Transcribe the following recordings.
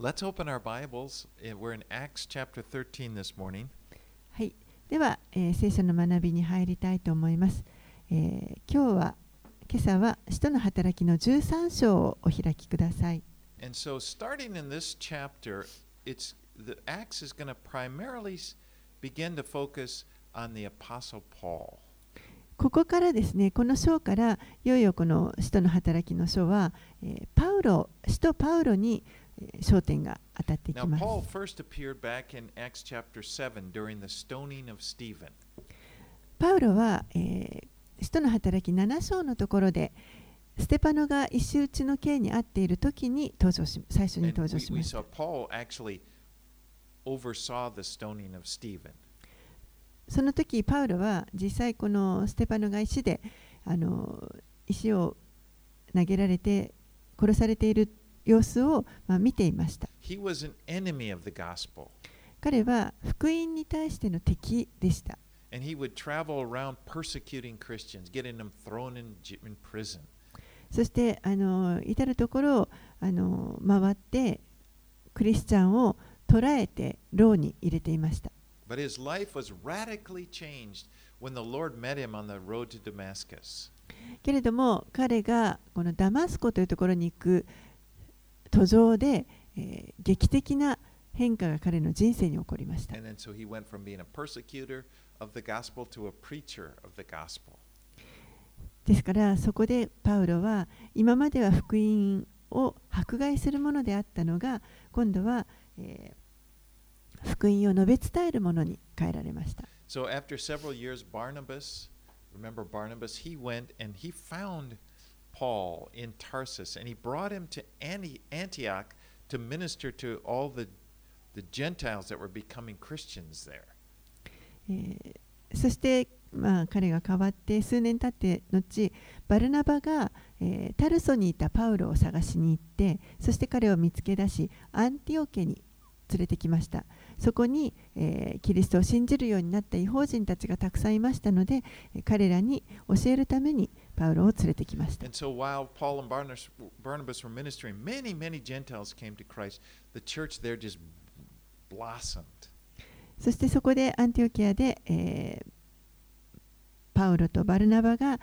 Let's open our Bibles. Uh, We're in Acts chapter 13 this morning. はい、では、えー聖書の学びに入りたいと思います。えー今日は今朝は使徒の働きの13章をお開きください。And so, starting in this chapter, it's the Acts is going to primarily begin to focus on the Apostle Paul. ここからですね、この章からいよいよこの使徒の働きの書は、えーパウロ、使徒パウロに、えー焦点が当たってきます。パウロは、えー、使徒の働き7章のところで、ステパノが石打ちの刑に遭っている時に登場し最初に登場しまし。その時、パウロは実際このステパノが石であの石を投げられて殺されている。様子を見ていました。彼は福音に対しての敵でした。そして至るところを回ってクリスチャンを捕らえて牢に入れていました。けれども彼がこのダマスコというところに行く途上で、え、劇的な変化が彼の人生に起こりました。ですから、そこでパウロは今までは福音を迫害するものであったのが今度は、え、福音を述べ伝えるものに変えられました。Paul in Tarsus and he brought him to Antioch to minister to all the, the Gentiles that were becoming Christians there. そして、まあ、彼が変わって数年経って後バルナバが、えータルソにいたパウロを探しに行ってそして彼を見つけ出しアンティオケに連れてきましたそこに、えーキリストを信じるようになった違法人たちがたくさんいましたので彼らに教えるためにパウロを連れてきました And so while Paul and Barnabas, Barnabas were ministering, many, many Gentiles came to Christ. The church there just blossomed. そしてそこでアンティオキアで、えーパウロとバルナバが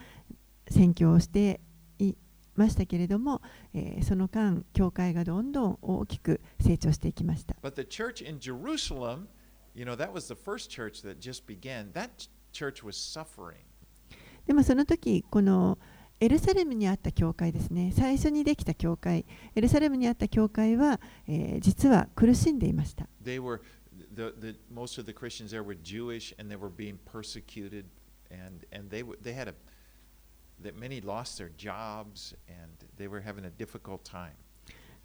宣教をしていましたけれども、えーその間教会がどんどん大きく成長していきました But the church in Jerusalem, you know, that was the first church that just began. That ch- church was suffering. でもその時このエルサレムにあった教会ですね。最初にできた教会。エルサレムにあった教会は、えー、実は苦しんでいました。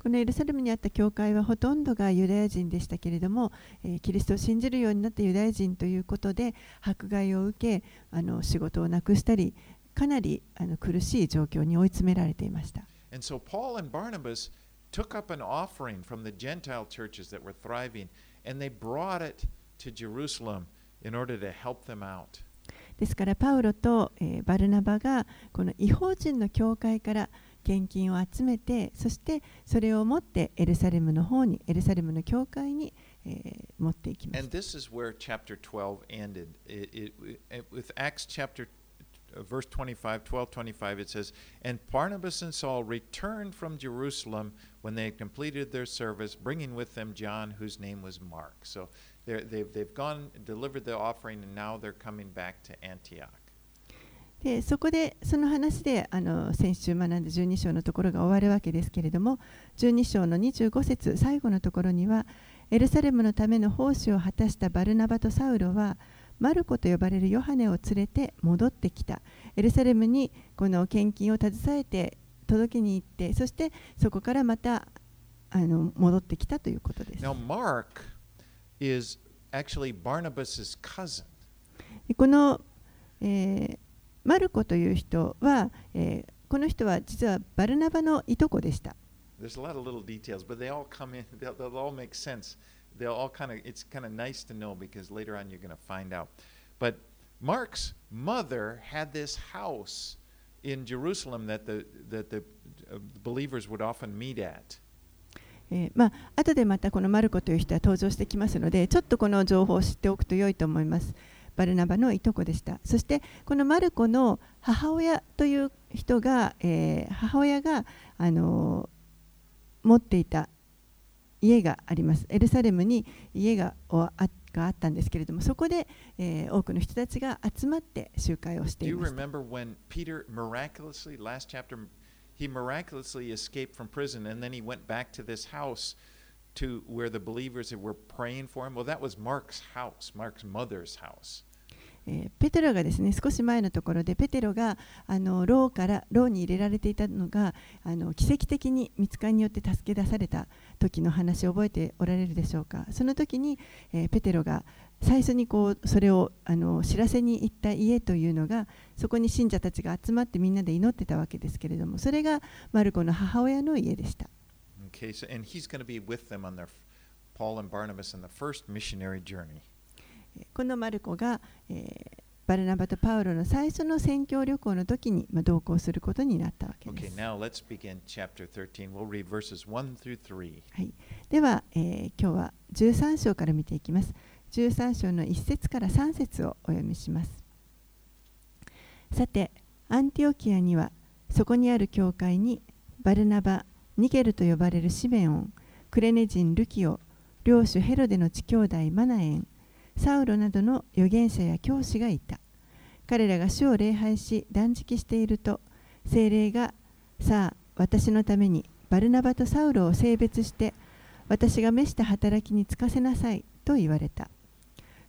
このエルサレムにあった教会はほとんどがユダヤ人でしたけれども、えーキリストを信じるようになったユダヤ人ということで迫害を受けあの仕事をなくしたりかなりあの苦しい状況に追い詰められていました。And so Paul and Barnabas took up an offering from the Gentile churches that were thriving and they brought it to Jerusalem in order to help them out. ですからパウロと、えーバルナバがこの違法人の教会から 献金を集めてそしてそれを持ってエルサレムの方にエルサレムの教会に、えー持っていきまし And た。 this is where chapter 12 ended. It, it, it- with Acts chapter uh, verse 25, 12, 25, it says, And Barnabas and Saul returned from Jerusalem when they had completed their service, bringing with them John, whose name was Mark. So they're, they've, they've gone, delivered the offering, and now they're coming back to Antioch. でそこでその話であの先週学んだ12章のところが終わるわけですけれども12章の25節最後のところにはエルサレムのための奉仕を果たしたバルナバとサウロはマルコと呼ばれるヨハネを連れて戻ってきたエルサレムにこの献金を携えて届けに行ってそしてそこからまたあの戻ってきたということです。Now, Mark is actually Barnabas' cousin. でこの、えーマルコという人は、えーこの人は実はバルナバのいとこでした。There's a lot of little details, but they all come in. They'll, they'll all make sense. They'll all kind of. It's kind of nice to know because later on you're going to find out. But Mark's mother had this house in Jerusalem that the that the uh, believers would often meet at. えーまあ後でまたこのマルコという人は登場してきますのでちょっとこの情報を知っておくと良いと思います。バルナバのいとこでしたそしてこのマルコの母親という人が、えー、母親が、あのー、持っていた家がありますエルサレムに家があがあったんですけれどもそこで、えー、多くの人たちが集まって集会をしていました。he miraculously escaped from prison and then he went back to this house to where the believers were praying for him. Well, that was Mark's house, Mark's mother's house. えペテロがですね少し前のところでペテロがあの牢から牢に入れられていたのがあの奇跡的に見つかりによって助け出された時の話を覚えておられるでしょうかその時に、えー、ペテロが最初にこうそれをあの知らせに行った家というのがそこに信者たちが集まってみんなで祈ってたわけですけれどもそれがマルコの母親の家でした。Okay, so, and he's going to be with them on their Paul and Barnabas in the first missionary journey. このマルコが、えー、バルナバとパウロの最初の宣教旅行の時に、まあ、同行することになったわけです。Okay, now let's begin chapter 13. We'll read verses 1 through 3. はい、では、えー、今日は13章から見ていきます。13章の1節から3節をお読みします。さて、アンティオキアにはそこにある教会にバルナバ、ニゲルと呼ばれるシメオン、クレネ人ルキオ、領主ヘロデの地兄弟マナエン、サウロなどの預言者や教師がいた。彼らが主を礼拝し断食していると、精霊が、さあ、私のためにバルナバとサウロを性別して、私が召した働きに就かせなさいと言われた。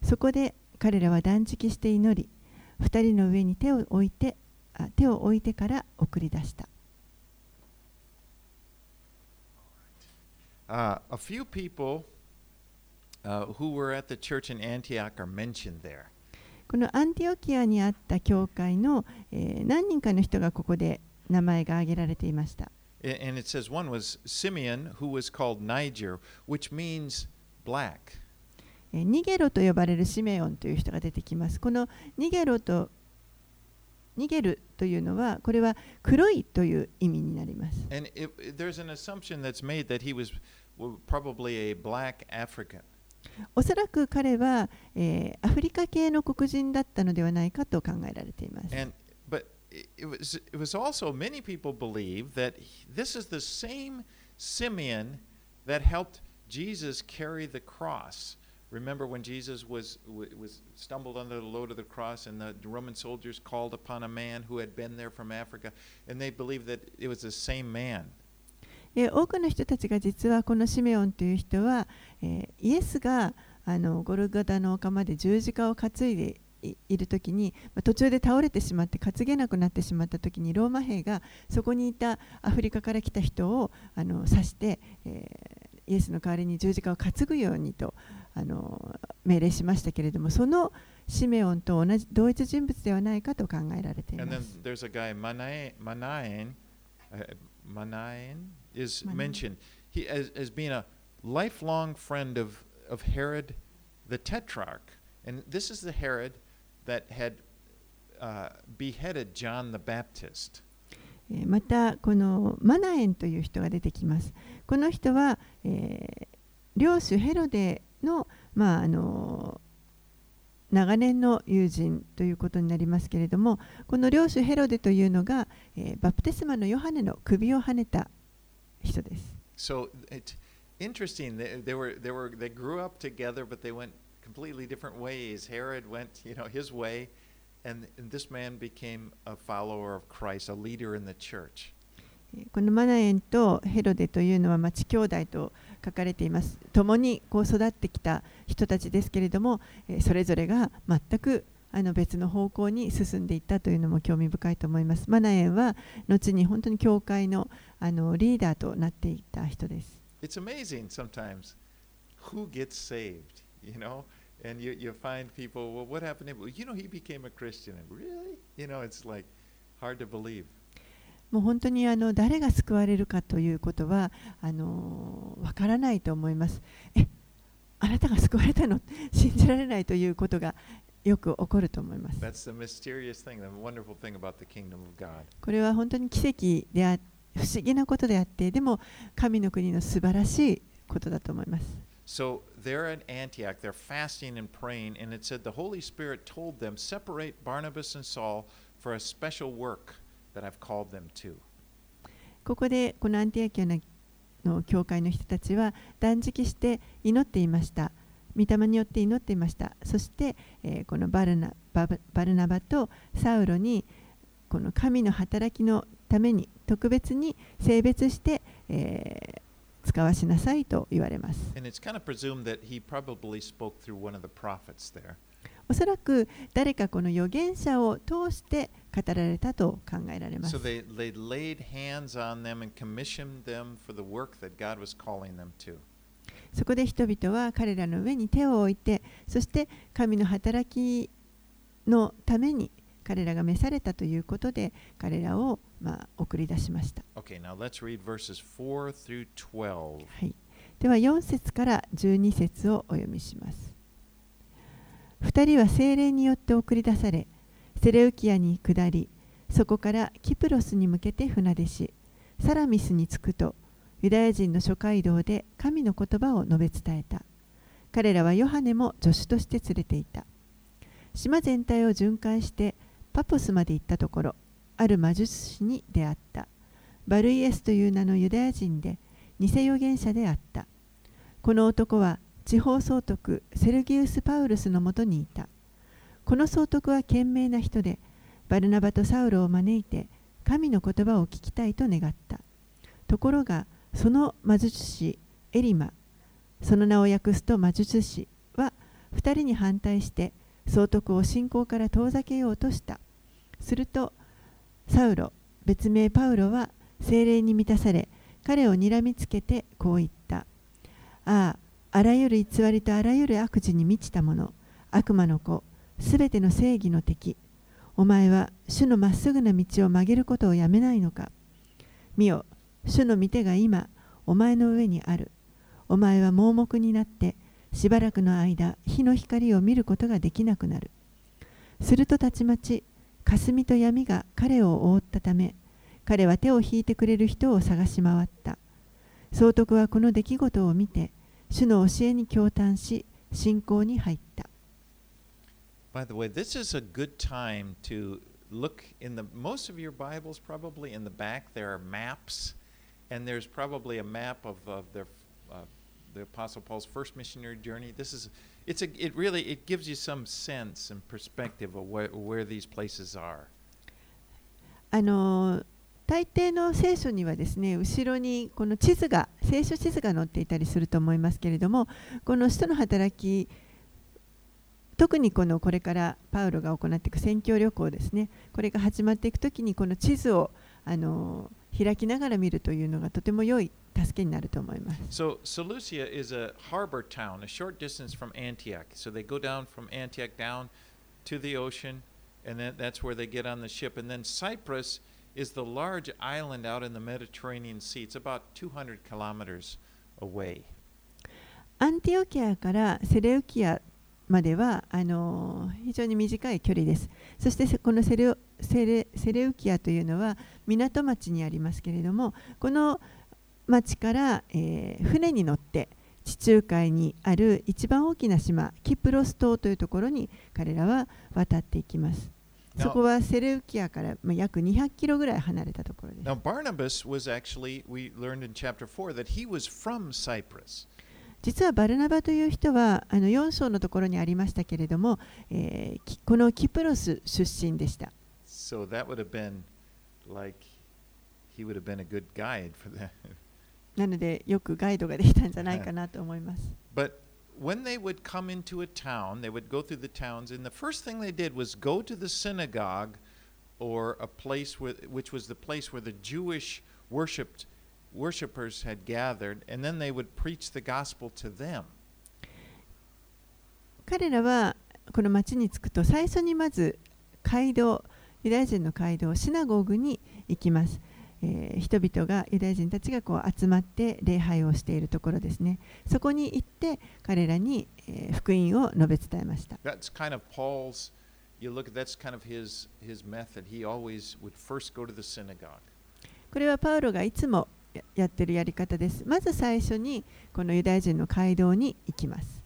そこで彼らは断食して祈り、2人の上に手を置いて、あ手を置いてから送り出した。Uh, a few people uh, who were at the church in Antioch are mentioned there. このアンティオキアにあった教会の、えー、何人かの人がここで名前が挙げられていました。And it says one was Simeon, who was called Niger, which means black. ニゲロと呼ばれるシメオンという人が出てきます。このニゲロとニゲルというのは、これは黒いという意味になります。And it, there's an assumption that's made that he was probably a black African. おそらく彼は、えー、アフリカ系の黒人だったのではないかと考えられています。And, but it was, it was also many people believe that this is the same Simeon that helped Jesus carry the cross. Remember when Jesus was, was stumbled under the load of the cross, and the Roman soldiers called upon a man who had been there from Africa, and they believed that it was the same man. 多くの人たちが実はこのシメオンという人は、イエスがあのゴルガダの丘まで十字架を担いでいる時に、途中で倒れてしまって担げなくなってしまった時にローマ兵がそこにいたアフリカから来た人をあの刺して、イエスの代わりに十字架を担ぐようにとあの命令しましたけれどもそのシメオンと同じ同一人物ではないかと考えられています。Is mentioned he, as, as being a lifelong friend of, of Herod the Tetrarch. And this is the Herod that had uh, beheaded John the Baptist. またこのマナエンという人が出てきます。この人は、えー、領主ヘロデの,、まあ、あの長年の友人ということになりますけれども、この領主ヘロデというのが、えー、バプテスマのヨハネの首をはねた人です。So it, interesting, They, they were they were they grew up together, but they went completely different ways. Herod went, you know, his way, and, and this man became a follower of Christ, a leader in the church. このマナエンとヘロデというのは町兄弟と書かれています。共にこう育ってきた人たちですけれども、それぞれが全くあの別の方向に進んでいったというのも興味深いと思います。マナエンは後に本当に教会のあのリーダーとなっていった人です。It's amazing sometimes who gets saved, you know? And you, you find people, well, what happened to him? Well, you know, he became a Christian. And really? You know, it's like hard to believe. もう本当にあの誰が救われるかということはあのわからないと思います。えあなたが救われたの信じられないということがよく起こると思います。That's the mysterious thing, the wonderful thing about the kingdom of God. これは本当に奇跡であっ不思議なことであってでも神の国の素晴らしいことだと思います So they're at Antioch, they're fasting and praying, and it said the Holy Spirit told them, Separate Barnabas and Saul for a special work that I've called them to. ここでこのアンティアキアの教会の人たちは断食して祈っていました。御霊によって祈っていました。そして、えーこのバルナバブバルナバとサウロにこの神の働きのために特別に性別して、えー使わしなさいと言われます。And it's kind of presumed that he probably spoke through one of the prophets there. おそらく誰かこの預言者を通して語られたと考えられます。そこで人々は彼らの上に手を置いて、そして神の働きのために彼らが召されたということで彼らをま送り出しました。はい、では4節から12節をお読みします。2人は精霊によって送り出され、セレウキアに下り、そこからキプロスに向けて船出し、サラミスに着くと、ユダヤ人の諸街道で神の言葉を述べ伝えた。彼らはヨハネも助手として連れていた。島全体を巡回してパポスまで行ったところ、ある魔術師に出会った。バルイエスという名のユダヤ人で、偽預言者であった。この男は地方総督セルギウス・パウルスのもとにいた。この総督は賢明な人で、バルナバとサウロを招いて神の言葉を聞きたいと願った。ところが、その魔術師エリマ、その名を訳すと魔術師は二人に反対して総督を信仰から遠ざけようとした。すると、サウロ、別名パウロは精霊に満たされ、彼を睨みつけてこう言った。ああ、あらゆる偽りとあらゆる悪事に満ちた者、悪魔の子、すべての正義の敵。お前は主のまっすぐな道を曲げることをやめないのか。見よ、主の御手が今、お前の上にある。お前は盲目になって、しばらくの間、火の光を見ることができなくなる。するとたちまち、霞と闇が彼を覆ったため、彼は手を引いてくれる人を探し回った。総督はこの出来事を見て、主の教えに驚嘆し、信仰に入った。By the way, this is a good time to look in the most of your Bibles, probably in the back, there are maps, and there's probably a map of, of their, uh, the Apostle Paul's first missionary journey. This is, it's a, it really, it gives you some sense and perspective of where, where these places are. あの大抵の聖書にはですね後ろにこの地図が聖書地図が載っていたりすると思いますけれどもこの使徒の働き 特にこのこれからパウロが行っていく宣教旅行ですねこれが始まっていくときにこの地図をあの開きながら見るというのがとても良い助けになると思います。So Seleucia is a harbor town, a short distance from Antioch. So they go down from Antioch down to the ocean, and then that's where they get on the ship. And then Cyprus is the large island out in the Mediterranean Sea. It's about 200 kilometers away. アンティオキアからセレウキアまではあの非常に短い距離です。そしてせこのセレウセレウキアというのは港町にありますけれども、この町から、えー船に乗って地中海にある一番大きな島、キプロス島というところに彼らは渡っていきます。そこはセレウキアからまあ約200キロぐらい離れたところです。Now, Barnabas was actually, we learned in chapter 4 that he was from Cyprus. 実はバルナバという人はあの4章のところにありましたけれども、えーきこのキプロス出身でした。So that would have been like, he would have been a good guide for that. なのでよくガイドができたんじゃないかなと思います。But when they would come into a town, they would go through the towns, and the first thing they did was go to the synagogue or a place where, which was the place where the Jewish worshipped worshippers had gathered, and then they would preach the gospel to them. 彼らはこの町に着くと最初にまず街道、ユダヤ人の街道、シナゴーグに行きます。えー人々が、ユダヤ人たちがこう集まって礼拝をしているところですね。そこに行って彼らに、えー福音を述べ伝えました。That's kind of Paul's. You look at that's kind of his his method. He always would first go to the synagogue. これはパウロがいつもやってるやり方です。まず最初にこのユダヤ人の街道に行きます。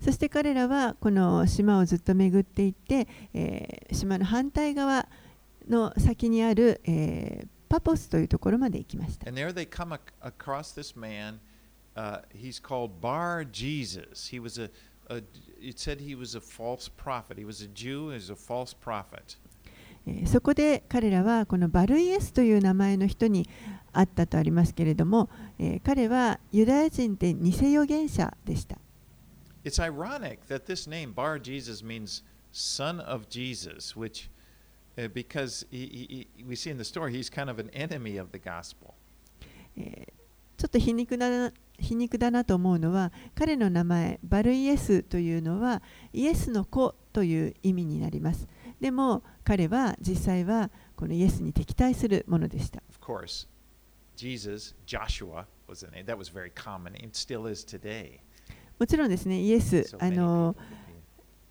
そして彼らはこの島をずっと巡っていって、えー、島の反対側の先にある、えー、パポスというところまで行きました。And there they come across this Uh, he's called Bar Jesus. He was a, a. It said he was a false prophet. He was a Jew. He was a false prophet. えーそこで彼らはこのバルイエスという名前の人に会ったとありますけれども、えー彼はユダヤ人で偽預言者でした。It's ironic that this name Bar Jesus means son of Jesus, which uh, because he, he, he, we see in the story he's kind of an enemy of the gospel. えーちょっと皮肉だな皮肉だなと思うのは彼の名前バルイエスというのはイエスの子という意味になりますでも彼は実際はこのイエスに敵対するものでした Of course, Jesus, Joshua was the name. That was very common and still is today. もちろんですねイエスあの.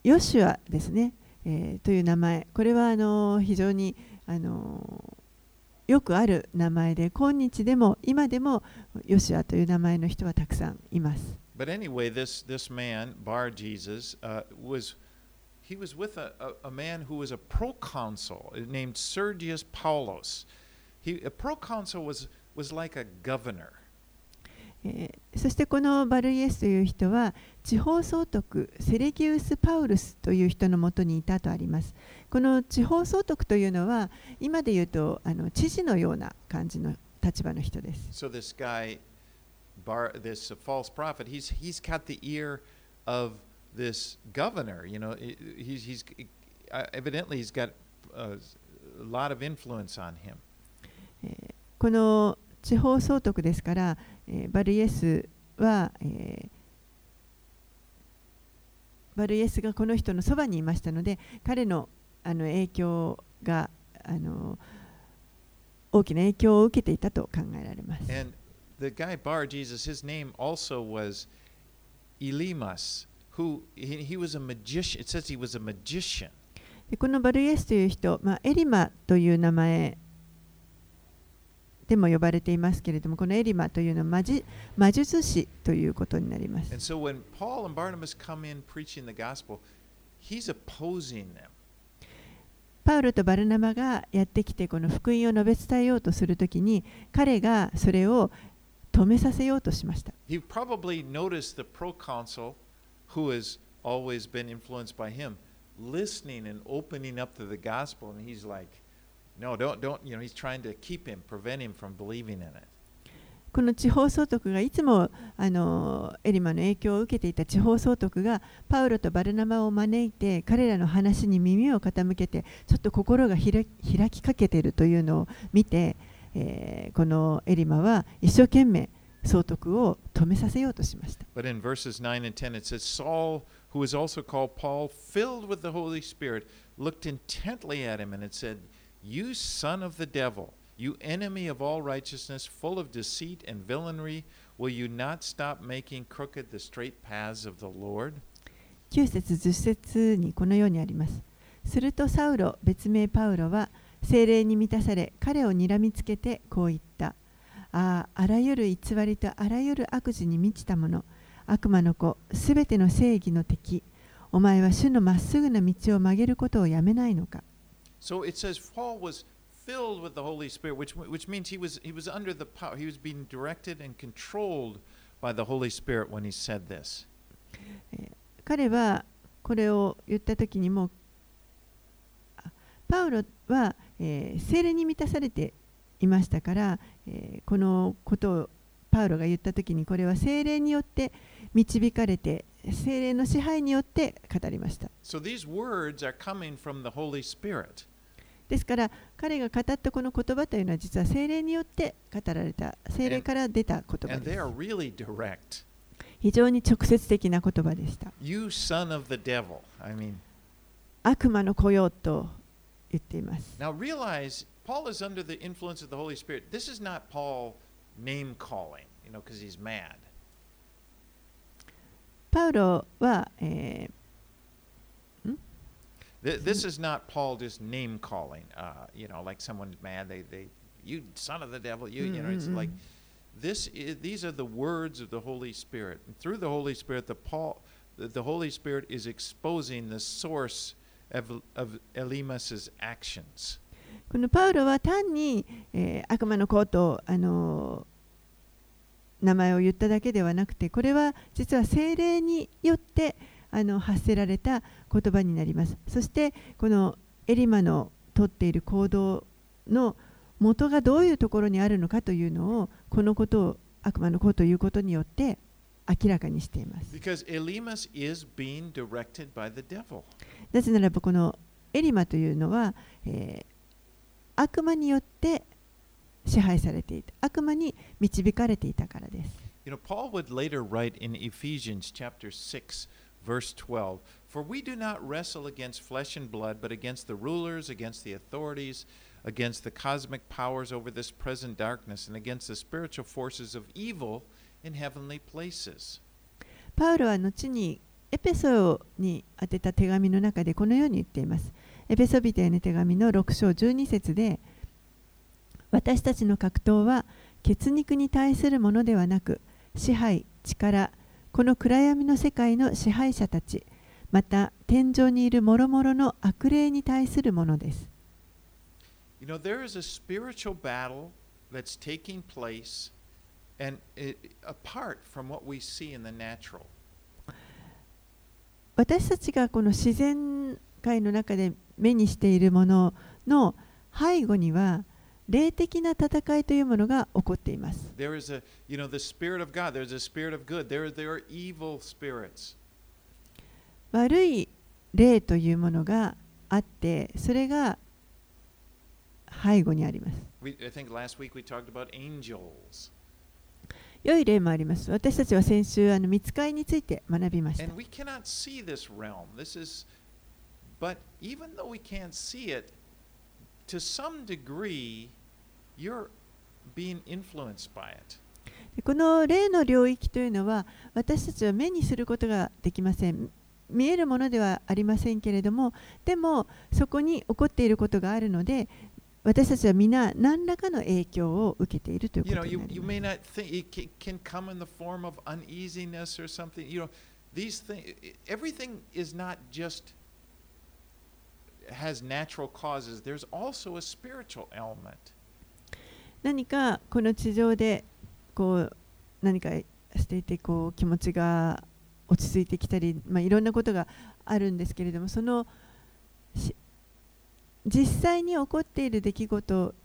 ヨシュアですね、えーという名前これはあの非常にあのよくある名前で今日でも今でもヨシュアという名前の人はたくさんいます But anyway, this this man, Bar Jesus, uh, was he was with a, a, a man who was a proconsul named Sergius Paulus. He a proconsul was was like a governor. えーそしてこのバルイエスという人は地方総督セレギウス・パウルスという人のもとにいたとあります。この地方総督というのは今で言うとあの知事のような感じの立場の人です。So this guy, Bar, this uh, false prophet, he's he's got the ear of this governor. You know, he- he's he's uh, evidently he's got uh, a lot of influence on him. えーこの地方総督ですから、えーバルイエスは、えーバルイエスがこの人のそばにいましたので彼のあの影響があの大きな影響を受けていたと考えられます。And the guy Bar Jesus, his name also was Elimas, who he, he was a magician. It says he was a magician. でこのバルイエスという人、まあ、エリマという名前ても呼ばれていますけれども、このエリマというのは魔術師ということになります。パウロとバルナマがやってきて、この福音を述べ伝えようとするときに、彼がそれを止めさせようとしました。"No, don't, don't." You know, he's trying to keep him, prevent him from believing in it. この地方総督がいつもあのエリマの影響を受けていた地方総督がパウロとバルナバを招いて彼らの話に耳を傾けてちょっと心が開き開きかけているというのを見て、えーこのエリマは一生懸命総督を止めさせようとしました。But in verses 9 and 10, it says, Saul, who is also called Paul, filled with the Holy Spirit, looked intently at him and it said, You son of the devil, you enemy of all righteousness, full of deceit and villainy, will you not stop making crooked the straight paths of the Lord? 9節10節にこのようにあります。するとサウロ、別名パウロは精霊に満たされ、彼を睨みつけてこう言った。ああ、あらゆる偽りとあらゆる悪事に満ちたもの、悪魔の子、すべての正義の敵。お前は主のまっすぐな道を曲げることをやめないのか。So it says Paul was filled with the Holy Spirit, which, which means he was, he was under the power, he was being directed and controlled by the Holy Spirit when he said this. 彼はこれを言った時にもあパウロは、えー精霊に満たされていましたから、えーこのことをパウロが言った時にこれは精霊によって導かれて精霊の支配によって語りました So these words are coming from the Holy Spirit. ですから彼が語ったこの言葉というのは実は精霊によって語られた精霊から出た言葉です。非常に直接的な言葉でした。悪魔の子よと言っています。パウロは悪、え Th- This is not Paul just name calling. Uh, you know, like someone's mad, they, they, you son of the devil, you, you know, it's Mm, mm, like this. Is, these are the words of the Holy Spirit. And through the Holy Spirit, the Paul, the, the Holy Spirit is exposing the source of, of Elimas's actions. このパウロは単に、えー悪魔の子と、あのー名前を言っただけではなくてこれは実は精霊によってあの発せられた言葉になります。そしてこのエリマの取っている行動の元がどういうところにあるのかというのをこのことを悪魔の子ということによって明らかにしています。Because Elimas is being directed by the devil. なぜならばこのエリマというのは、えー悪魔によって支配されていた。悪魔に導かれていたからです。You know, Paul would later write in Ephesians chapter 6, verse 12 For we do not wrestle against flesh and blood, but against the rulers, against the authorities, against the cosmic powers over this present darkness, and against the spiritual forces of evil in heavenly places. パウロは後にエペソに宛てた手紙の中でこのように言っていますエペソビテへの手紙の6章12節で私たちの格闘は血肉に対するものではなく支配、力、この暗闇の世界の支配者たちまた天井にいる諸々の悪霊に対するものです You know, there is a spiritual battle that's taking place and it, apart from what we see in the natural. 私たちがこの自然界の中で目にしているものの背後には霊的な戦いというものが起こっています。悪い霊というものがあって、それが背後にあります。良い例もあります。私たちは先週、あの見つかりについて学びました。But even though we can't see it, to some degree, この例の領域というのは私たちは目にすることができません。見えるものではありませんけれども、でもそこに起こっていることがあるので、私たちは皆何らかの影響を受けているということにす。何かこの地上でこう何かしていてこう気持ちが落ち着いてきたり、まあ、いろんなことがあるんですけれどもその実際に起こっている出来事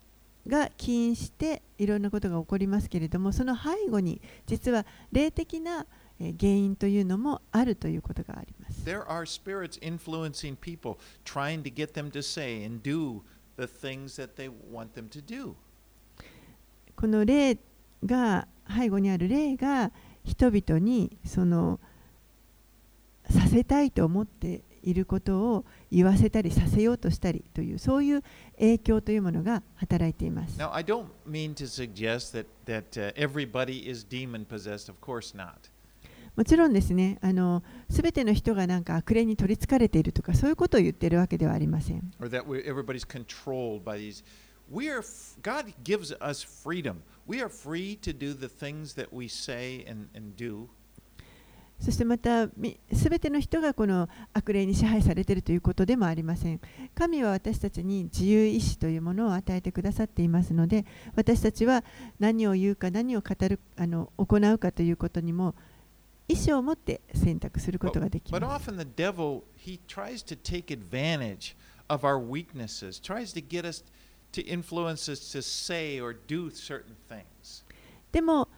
が起因していろんなことが起こりますけれどもその背後に実は霊的な原因というのもあるということがあります。There are spirits influencing people, trying to get them to say and do the things that they want them to do. この霊が背後にある霊が人々にそのさせたいと思っていることを言わせたりさせようとしたりというそういう影響というものが働いています。Now, I don't mean to suggest that, that uh, everybody is demon possessed. Of course not. もちろんですね、あの全ての人がなんか悪霊に取りつかれているとかそういうことを言っているわけではありません。or that everybody's controlled by these. We are God gives us freedom. We are free to do the things that we say and, and do. そしてまたみ全ての人がこの悪霊に支配されているということでもありません。神は私たちに自由意志というものを与えてくださっていますので私たちは何を言うか何を語るあの行うかということにも意思を持って選択することができ But ます。often the devil he tries to take advantage of our weaknesses, tries to get us to influence us to say or do certain things. でも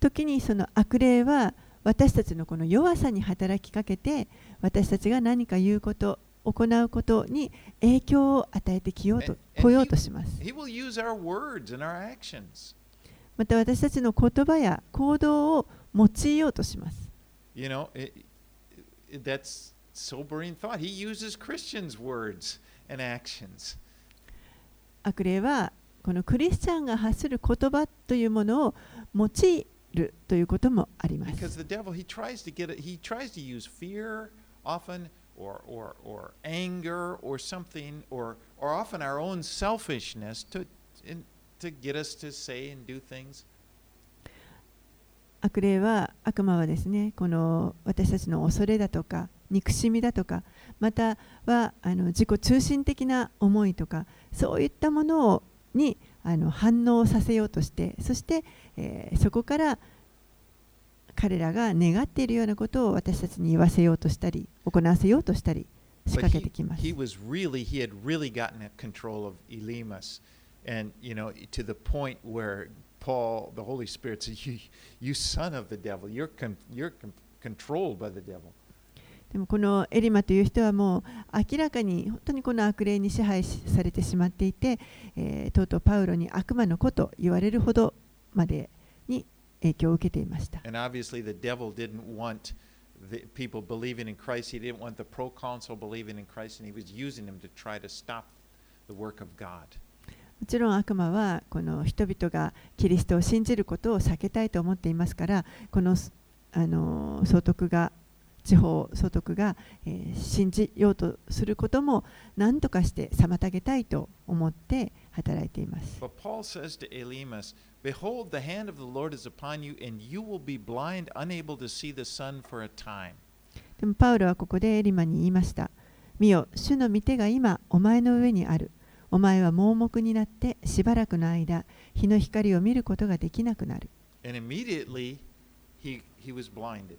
時にその悪霊は私たちのこの弱さに働きかけて私たちが何か言うこと行うことに影響を与えてきようと来ようとします。He will use our words and our actions. また私たちの言葉や行動を用いようとします。You know, it- that's sobering thought. He uses Christians' words and actions. 悪霊はこのクリスチャンが発する言葉というものを用いるということもあります。Devil, 悪霊は悪魔はですね、この私たちの恐れだとか、憎しみだとかまたはあの自己中心的な思いとかそういったものをにあの反応させようとしてそして、えーそこから彼らが願っているようなことを私たちに言わせようとしたり行わせようとしたり仕掛けてきます。he was really, he had really gotten at control of Elimas. And, you know, to the point where Paul, the Holy Spirit said, You, you son of the devil, you're, con, you're con, controlled by the devil. でもこのエリマという人はもう明らかに本当にこの悪霊に支配されてしまっていて、えー、とうとうパウロに悪魔のこと言われるほどまでに影響を受けていました。もちろん悪魔はこの人々がキリストを信じることを避けたいと思っていますからこの,あの総督が地方総督が、えー信じようとすることも何とかして妨げたいと思って働いています。But Paul says to Elimas, Behold, the hand of the Lord is upon you, and you will be blind, unable to see the sun for a time. でもパウロはここでエリマに言いました。見よ、主の御手が今お前の上にある。お前は盲目になってしばらくの間、日の光を見ることができなくなる。And immediately he, he was blinded.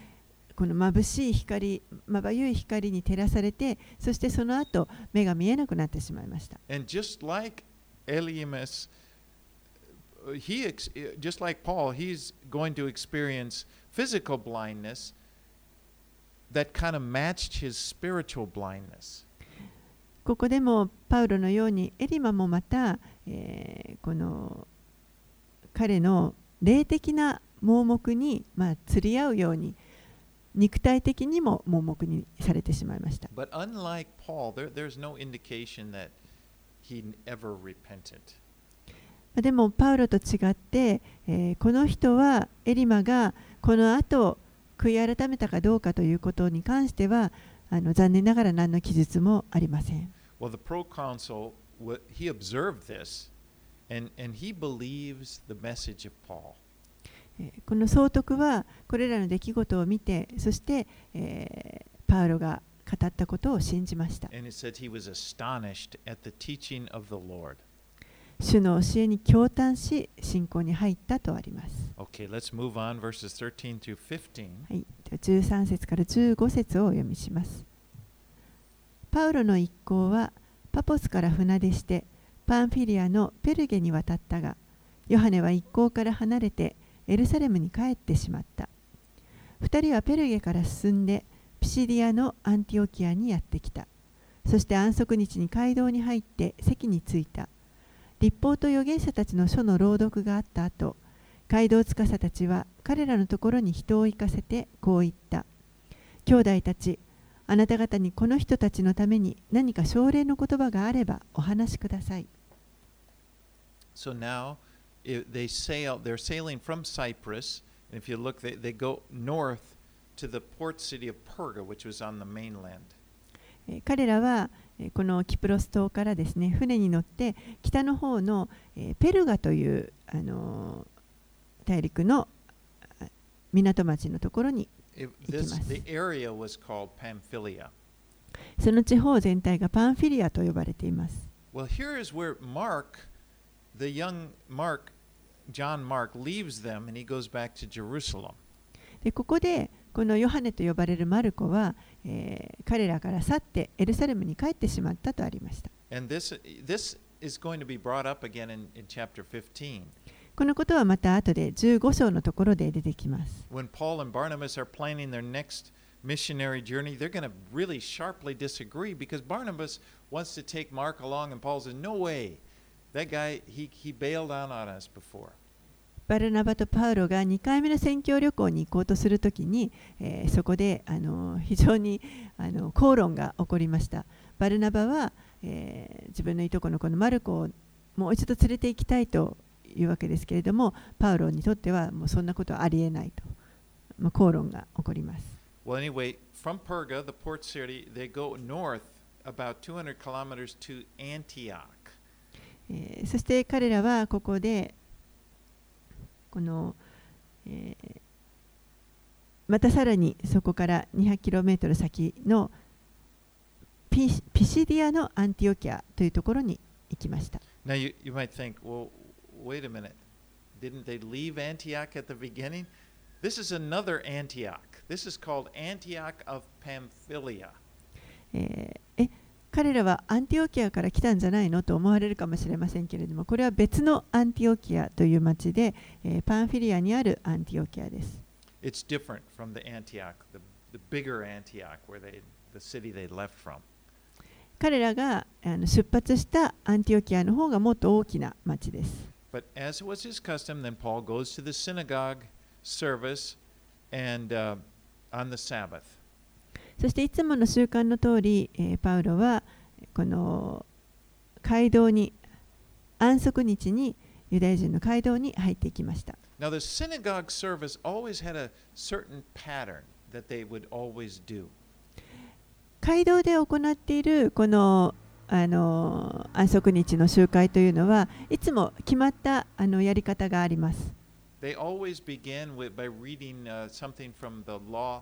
この眩しい光、まばゆい光に照らされて、そしてその後、目が見えなくなってしまいました。ここでもパウロのようにエリマもまた、えー、この彼の霊的な盲目に、まあ、釣り合うように。肉体的にも盲目にされてしまいました。でも、パウロと違って、この人は、エリマがこの後、悔い改めたかどうかということに関しては、あの残念ながら何の記述もありません。えーこの総督はこれらの出来事を見てそして、えーパウロが語ったことを信じました.主の教えに驚嘆し信仰に入ったとあります Okay, let's move on, verses 13 through 15. はい、では13節から15節をお読みします。パウロの一行はパポスから船出してパンフィリアのペルゲに渡ったが、ヨハネは一行から離れてエルサレムに帰ってしまった。二人はペルゲから進んでピシディアのアンティオキアにやってきた。そして安息日に街道に入って席に着いた。立法と預言者たちの書の朗読があった後、街道司たちは彼らのところに人を行かせてこう言った。兄弟たち、あなた方にこの人たちのために何か奨励の言葉があればお話しください。So now i they sail, they're sailing from Cyprus, and if you look, they, they go north to the port city of Perga, which was on the mainland. えー彼らはえーこのキプロス島からですね船に乗って北の方のえーペルガという、あのー大陸のあ港町のところに It, area was called Pamphylia. その地方全体がパンフィリアと呼ばれています。Well, here is where Mark, the young Mark, John Mark, leaves them and he goes back to Jerusalem. でここでこのヨハネと呼ばれるマルコは、えー彼らから去ってエルサレムに帰ってしまったとありました。 And this, this is going to be brought up again in, in chapter 15. このことはまた後で15章のところで出てきます。 When Paul and Barnabas are planning their next missionary journey, they're going to really sharply disagree because Barnabas wants to take Mark along, and Paul says, No way. That guy, he, he bailed out on us before. バルナバとパウロが2回目の宣教旅行に行こうとするときに、えーそこであの非常にあの口論が起こりました。バルナバは、えー自分のいとこのこのマルコをもう一度連れて行きたいというわけですけれども、パウロにとってはもうそんなことはありえないと、まあ、口論が起こります。Well, anyway, from Perga, the port city, they go north about 200 kilometers to Antioch. えーそして彼らはここでこの、えーまたさらにそこから 200km 先のピシピシディアのアンティオキアというところに行きました。Now, you, you might think, well, wait a minute. Didn't they leave Antioch at the beginning? This is another Antioch. This is called Antioch of Pamphylia. えーえ彼らはアンティオキアから来たんじゃないのと思われるかもしれませんけれども、これは別のアンティオキアという町で、えー、パンフィリアにあるアンティオキアです。彼らがあの出発したアンティオキアの方がもっと大きな町です。そしていつもの習慣の通り、えーパウロはこの街道に安息日にユダヤ人の街道に入っていきました。Now, the synagogue service always had a certain pattern that they would always do. 街道で行っているこのあの安息日の集会というのはいつも決まったあのやり方があります。They always begin with, by reading uh, something from the law,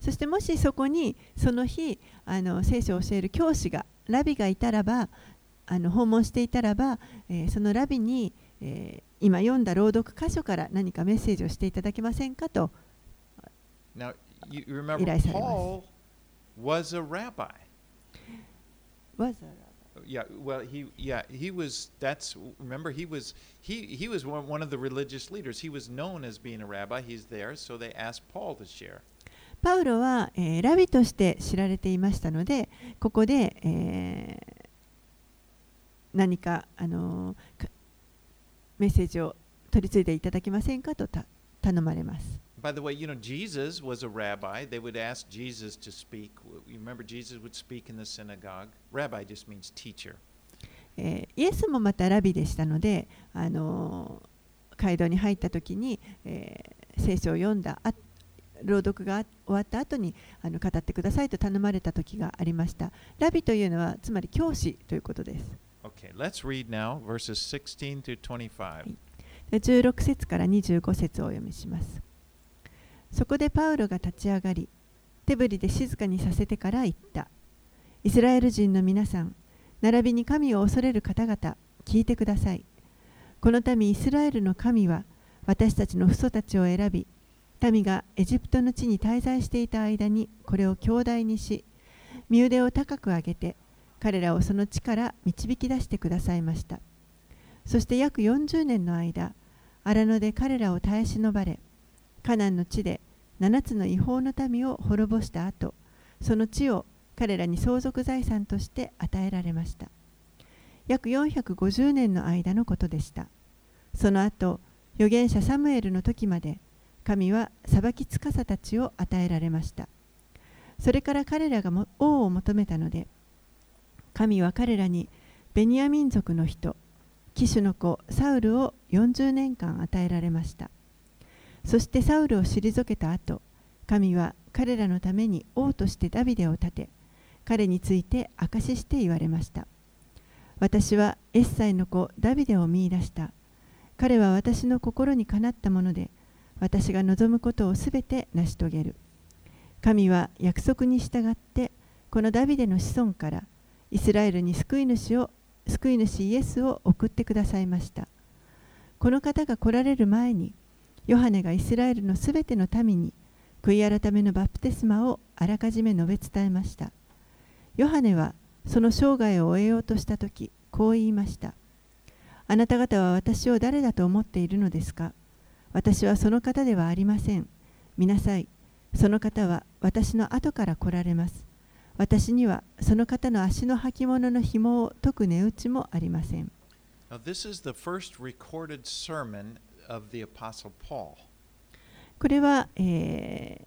そしてもしそこにその日あの聖書を教える教師がラビがいたらばあの訪問していたらば、えーそのラビに、えー今読んだ朗読箇所から何かメッセージをしていただけませんかと Now, you you remember, 依頼されます。Was a rabbi. わざ Yeah, well, he yeah he was. That's remember he was he he was one, one of the religious leaders. He was known as being a rabbi. He's there, so they asked Paul to share. パウロは、えーラビとして知られていましたのでここで、えー何か、あのーかメッセージを取り次いでいただけませんかとた頼まれます。By the way, you know Jesus was a rabbi. They would ask Jesus to speak. You remember Jesus would speak in the synagogue. Rabbi just means teacher. えーイエスもまたラビでしたので、あのー街道に入った時に、えー聖書を読んだあ朗読が終わった後にあの語ってくださいと頼まれた時がありました。ラビというのはつまり教師ということです。Okay, let's read now verses 16 to 25. で16節から25節をお読みします。そこでパウロが立ち上がり、手振りで静かにさせてから言った。イスラエル人の皆さん、並びに神を恐れる方々、聞いてください。この民イスラエルの神は、私たちの父祖たちを選び、民がエジプトの地に滞在していた間にこれを強大にし、身腕を高く上げて、彼らをその地から導き出してくださいました。そして約40年の間、荒野で彼らを耐え忍ばれ、カナンの地で7つの違法の民を滅ぼした後、その地を彼らに相続財産として与えられました。約450年の間のことでした。その後、預言者サムエルの時まで、神は裁き司たちを与えられました。それから彼らが王を求めたので、神は彼らにベニヤ民族の人、騎手の子サウルを40年間与えられました。そしてサウルを退けた後、神は彼らのために王としてダビデを立て、彼について証しして言われました。私はエッサイの子ダビデを見出した。彼は私の心にかなったもので、私が望むことをすべて成し遂げる。神は約束に従ってこのダビデの子孫からイスラエルに救い主を救い主イエスを送ってくださいました。この方が来られる前にヨハネがイスラエルのすべての民に悔い改めのバプテスマをあらかじめ述べ伝えました。ヨハネはその生涯を終えようとした時こう言いました。あなた方は私を誰だと思っているのですか？私はその方ではありません。見なさい、その方は私の後から来られます。私にはその方の足の履物の紐を解く値打ちもありません。これは、え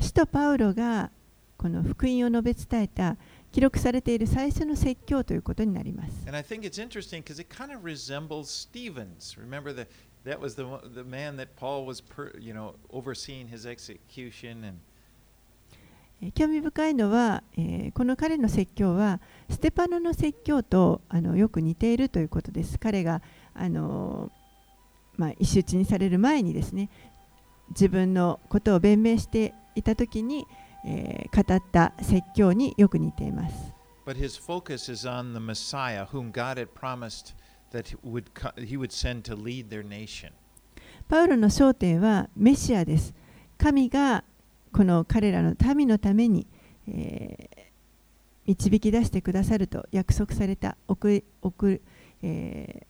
ー、使徒パウロがこの福音を述べ伝えた記録されている最初の説教ということになります。That was the the man that Paul was, per, you know, overseeing his execution and えー興味深いのは、えーこの彼の説教はステパノの説教とあのよく似ているということです。彼があのーまあ、石打ちにされる前にですね自分のことを弁明していた時に、えー語った説教によく似ています。But his focus is on the Messiah, whom God had promised that would, he would send to lead their nation. パウロの焦点はメシアです。神がこの彼らの民のために、えー導き出してくださると約束された送り送る、えー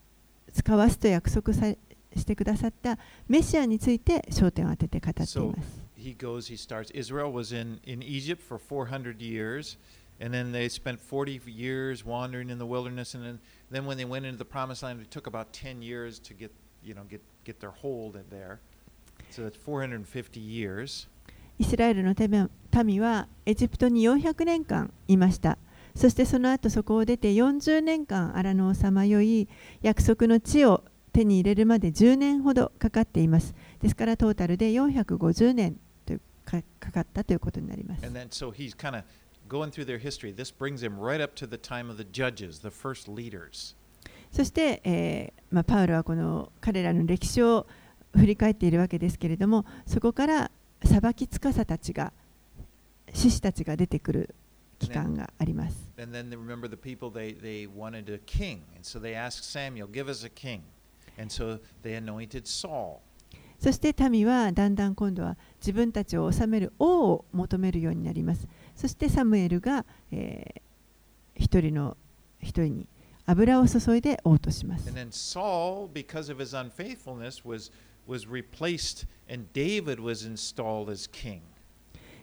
使わすと約束さしてくださったメシアについて焦点を当てて語っています。He goes, he starts. Israel was in, in Egypt for 400 years, and then they spent 40 years wandering in the wilderness, and then, then when they went into the promised land, it took about 10 years to get, you know, get, get their hold in there. So that's 450 years. イスラエルの民民はエジプトに400年間いました。そしてその後そこを出て40年間荒野をさまよい約束の地を手に入れるまで10年ほどかかっています。ですからトータルで450年とかかったということになります。And then so he's kind of そして、パウロは彼らの歴史を振り返っているわけですけれども、そこから裁きつかさたちが、獅子たちが出てくる期間があります。そして民はだんだん今度は自分たちを治める王を求めるようになります。そしてサムエルが、えー、一人の一人に油を注いで王とします。Saul,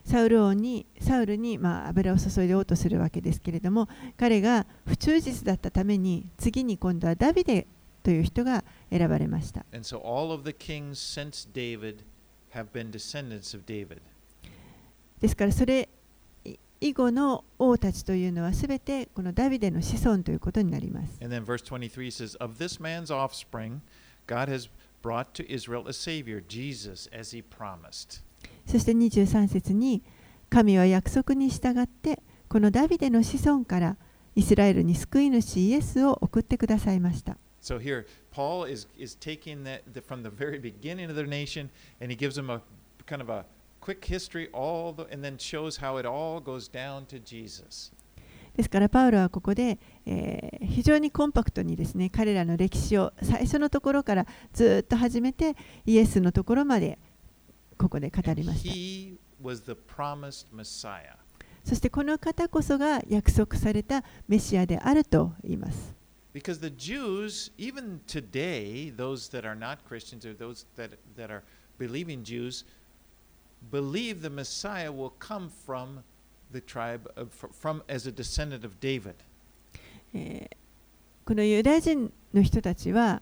サウル王にサウルにまあ油を注いで王とするわけですけれども、彼が不忠実だったために次に今度はダビデという人が選ばれました。So、ですからそれ以後の王たちというのはすべてこのダビデの子孫ということになります。And then verse 23 says, Of this man's offspring, God has brought to Israel a Savior, Jesus, as he promised. そして23節に神は約束に従ってこのダビデの子孫からイスラエルに救い主イエスを送ってくださいました。So here, Paul is, is taking that from the very beginning of their nation, and he gives them a kind of a quick history, all the, and then shows how it all goes down to Jesus. ですからパウロはここで、えー非常にコンパクトにですね彼らの歴史を最初のところからずっと始めてイエスのところまでここで語りました。he was the promised Messiah. そしてこの方こそが約束されたメシアであると言います。Because the Jews, even today, those that are not Christians or those that, that are believing Jews, believe the Messiah will come from the tribe of, from as a descendant of David. このユダヤ人の人たちは、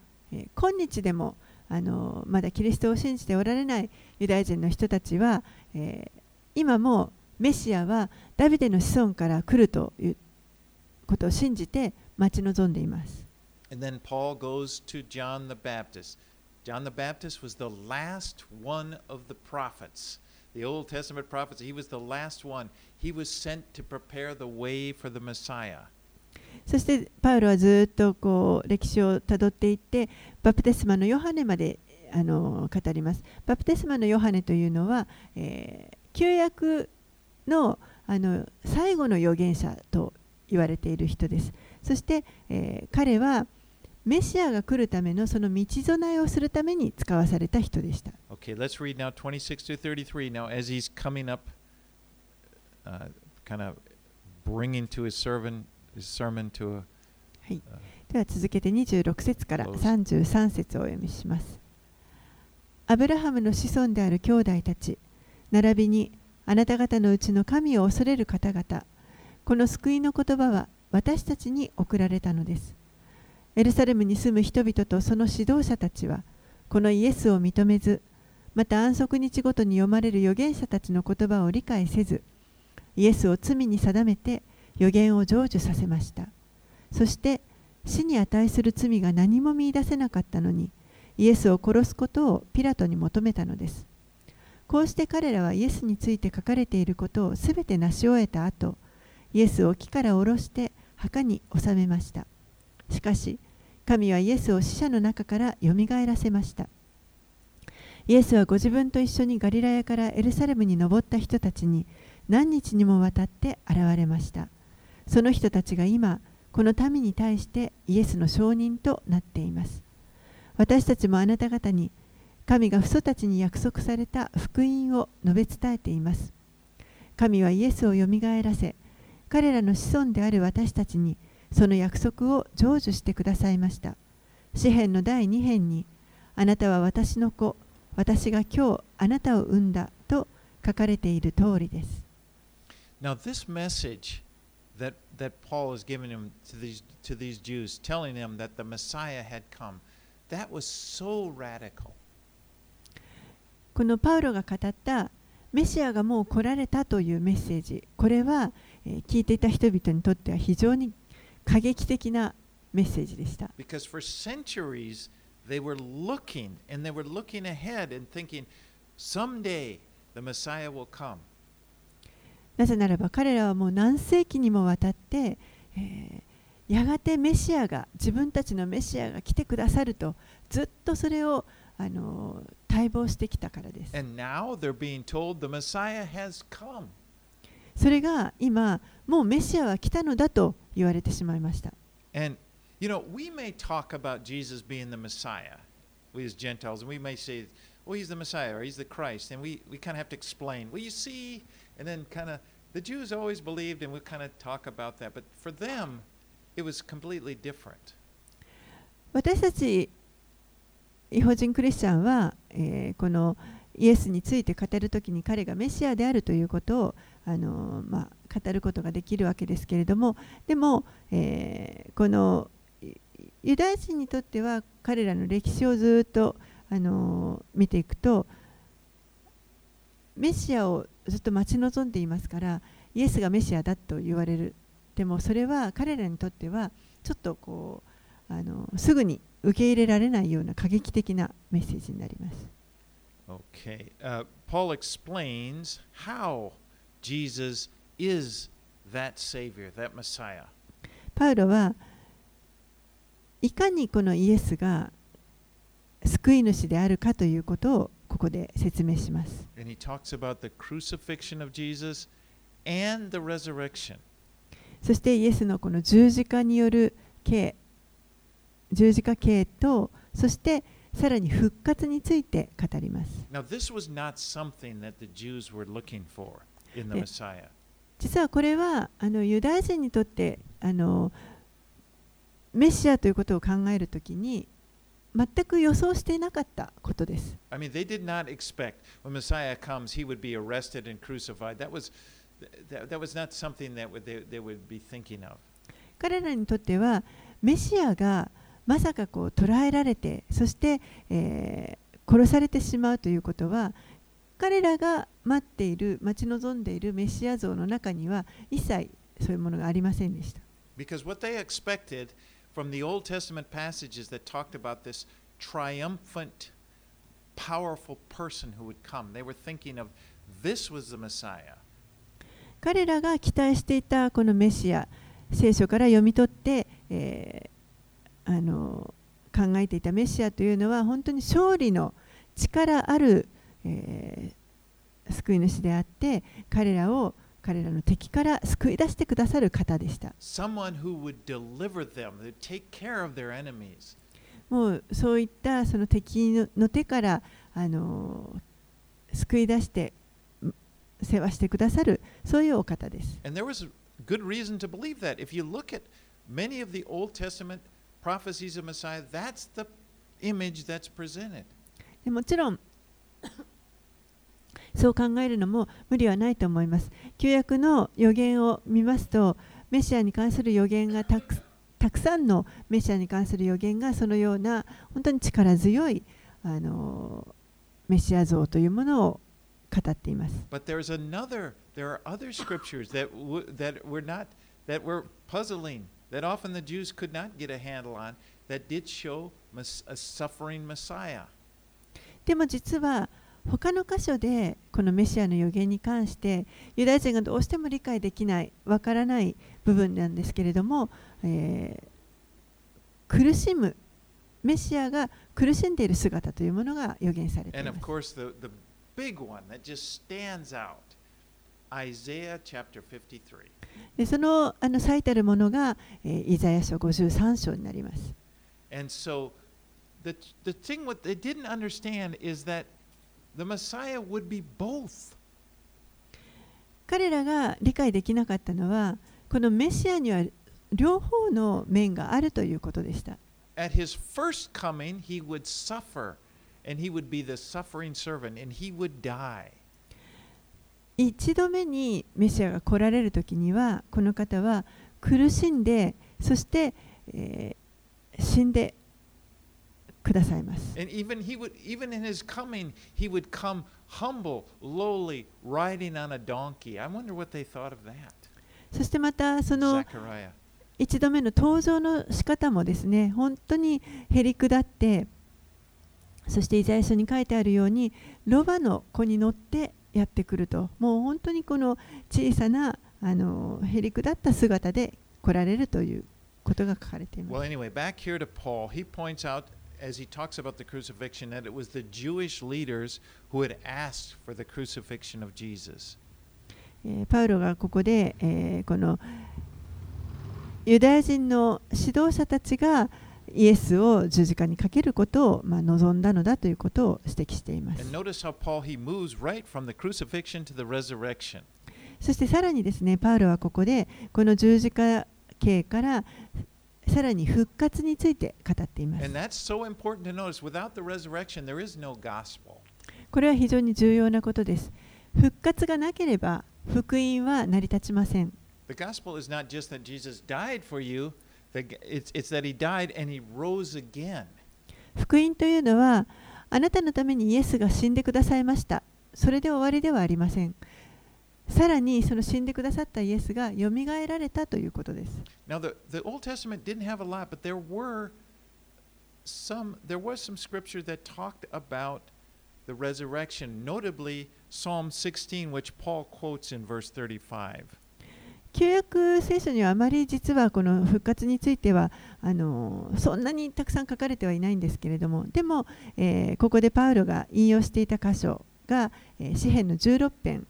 今日でもあのまだキリストを信じておられないユダヤ人の人たちは、えー、今もメシアはダビデの子孫から来るということを信じて待ち望んでいます。And then Paul goes to John the Baptist. John the Baptist was the last one of the prophets. The Old Testament prophets. He was the last one. He was sent to prepare the way for the Messiah. そしてパウロはずっとこう歴史をたどっていってバプテスマのヨハネまであの語ります。バプテスマのヨハネというのは、えー旧約のあの最後の預言者と言われている人ですそして、えー、彼はメシアが来るためのその道備えをするために使わされた人でした。Okay, let's read now 26 to 33. Now, as he's coming up, uh, kind of bringing to his servant, his sermon to a はい、では続けて26節から33節をお読みします。アブラハムの子孫である兄弟たち、並びにあなた方のうちの神を恐れる方々、この救いの言葉は私たちに送られたのです。エルサレムに住む人々とその指導者たちは、このイエスを認めず、また安息日ごとに読まれる預言者たちの言葉を理解せず、イエスを罪に定めて預言を成就させました。そして死に値する罪が何も見いだせなかったのに、イエスを殺すことをピラトに求めたのです。こうして彼らはイエスについて書かれていることをすべて成し終えた後、イエスを木から下ろして墓に納めました。しかし、神はイエスを死者の中からよみがえらせました。イエスはご自分と一緒にガリラヤからエルサレムに登った人たちに何日にもわたって現れました。その人たちが今、この民に対してイエスの証人となっています。私たちもあなた方に神が父祖たちに約束された福音を述べ伝えています。神はイエスをよみがえらせ、彼らの子孫である私たちにその約束を成就してくださいました。詩篇の第2編に、あなたは私の子、私が今日あなたを産んだと書かれている通りです。Now, this message that, that Paul is giving him to these, to these Jews, telling them that the Messiah had come, that was so radical. このパウロが語ったメシアがもう来られたというメッセージ、これは、えー、聞いていた人々にとっては非常に過激的なメッセージでした。Because for centuries they were looking and they were looking ahead and thinking, someday the Messiah will come. なぜならば彼らはもう何世紀にもわたって、えー、やがてメシアが自分たちのメシアが来てくださるとずっとそれをあの待望してきたからです。それが今、もうメシアは来たのだと言われてしまいました。私たち、違法人クリスチャンは、えー、このイエスについて語るときに彼がメシアであるということを、あのまあ、語ることができるわけですけれどもでも、えー、このユダヤ人にとっては彼らの歴史をずっとあの見ていくとメシアをずっと待ち望んでいますからイエスがメシアだと言われるでもそれは彼らにとってはちょっとこうあのすぐに受け入れられないような過激的なメッセージになります。Okay.、Uh, Paul explains how Jesus is that Savior, that Messiah. パウロはいかにこのイエスが救い主であるかということをここで説明します。And he talks about the crucifixion of Jesus and the resurrection. そしてイエスのこの十字架による刑、十字架刑と、そしてさらに復活について語ります。Now, this was not something that the Jews were looking for. 実はこれはあのユダヤ人にとってあのメシアということを考えるときに全く予想していなかったことです。I mean, they did not expect when Messiah comes, he would be arrested and crucified. That was, that, that was not something that would, they, they would be thinking of. 彼らにとってはメシアがまさかこう捕らえられてそして、えー、殺されてしまうということは彼らが待っている、待ち望んでいるメシア像の中には一切そういうものがありませんでした。Because what they expected from the Old Testament passages that talked about this triumphant, powerful person who would come, they were thinking of this was the Messiah. 彼らが期待していたこのメシア、聖書から読み取って、えー、あの考えていたメシアというのは本当に勝利の力あるえー、救い主であって彼らを彼らの敵から救い出してくださる方でした。もうそういったその敵のの手からあの救い出してん世話してくださるそういうお方です。And there was good reason to believe that. If you look at many of the Old Testament prophecies of Messiah, that's the image that's presented. でもちろんそう考えるのも無理はないと思います。旧約の予言を見ますとメシアに関する予言がたくたくさんのメシアに関する予言がそのような本当に力強いあのメシア像というものを語っています。But there's another, there are other scriptures that, that were not, that were puzzling, that often the Jews could not get a handle on, that did show a suffering Messiah. でも実は他の箇所でこのメシアの予言に関してユダヤ人がどうしても理解できないわからない部分なんですけれども、えー苦しむメシアが苦しんでいる姿というものが予言されてい And ま of す。course, the, the big one that just stands out Isaiah chapter 53. でそのあの最たるものが、えーイザヤ書53章になります。And so the, the thing what they didn't understand is that 彼らが理解できなかったのは、このメシアには両方の面があるということでした。一度目にメシアが来られるときには、この方は苦しんで、そして、死んで、くださいます。そしてまたその一度目の登場の仕方もですね本当にへりくだってそしてイザヤ書に書いてあるようにロバの子に乗ってやってくるともう本当にこの小さなあのへりくだった姿で来られるということが書かれています。As he talks about the crucifixion that it was the Jewish leaders who had asked for the crucifixion of Jesus. えーパウロがここで、えーこのユダヤ人の指導者たちがイエスを十字架にかけることを、まあ、望んだのだということを指摘しています And。notice how Paul he moves right from the crucifixion to the resurrection. そしてさらにですね、パウロはここでこの十字架刑からさらに復活について語っています。これは非常に重要なことです。復活がなければ福音は成り立ちません。福音というのはあなたのためにイエスが死んでくださいました。それで終わりではありません。さらにその死んでくださったイエスがよみがえられたということです。Now, the, the Old Testament didn't have a lot, but there were some, there was some scripture that talked about the resurrection, notably Psalm 16, which Paul quotes in verse 35. 旧約聖書にはあまり実はこの復活についてはあのそんなにたくさん書かれてはいないんですけれどもでも、えーここでパウロが引用していた箇所が、えー詩編の16編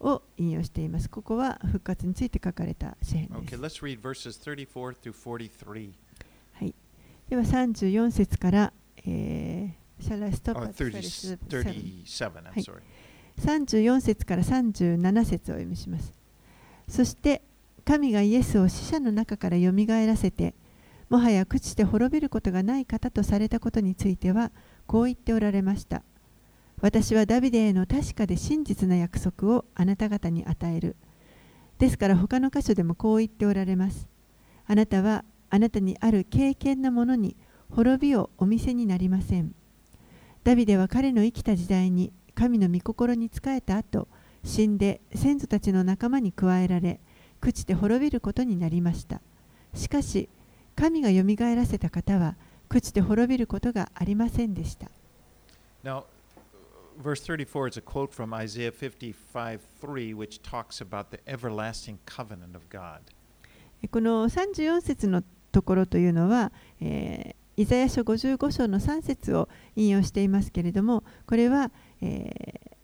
を引用しています。ここは復活について書かれた詩編で Okay, す。let's read verses 34 through 43. はい、では34節から、えー、Shall I stop Or at 30, 37? 37, I'm Hi. sorry. 34節から37節をお読みします。そして神がイエスを死者の中からよみがえらせて、もはや朽ちて滅びることがない方とされたことについては、こう言っておられました。私はダビデへの確かで真実な約束をあなた方に与える。ですから他の箇所でもこう言っておられます。あなたはあなたにある敬虔なものに滅びをお見せになりません。ダビデは彼の生きた時代に神の御心に仕えた後、死んで先祖たちの仲間に加えられ、朽ちて滅びることになりました。しかし、神がよみがえらせた方は、朽ちて滅びることがありませんでした。Now, verse 34 is a quote from Isaiah 55 3, which talks about the everlasting covenant of God. この34節のところというのは、えーイザヤ書55章の3節を引用していますけれども、これは、えー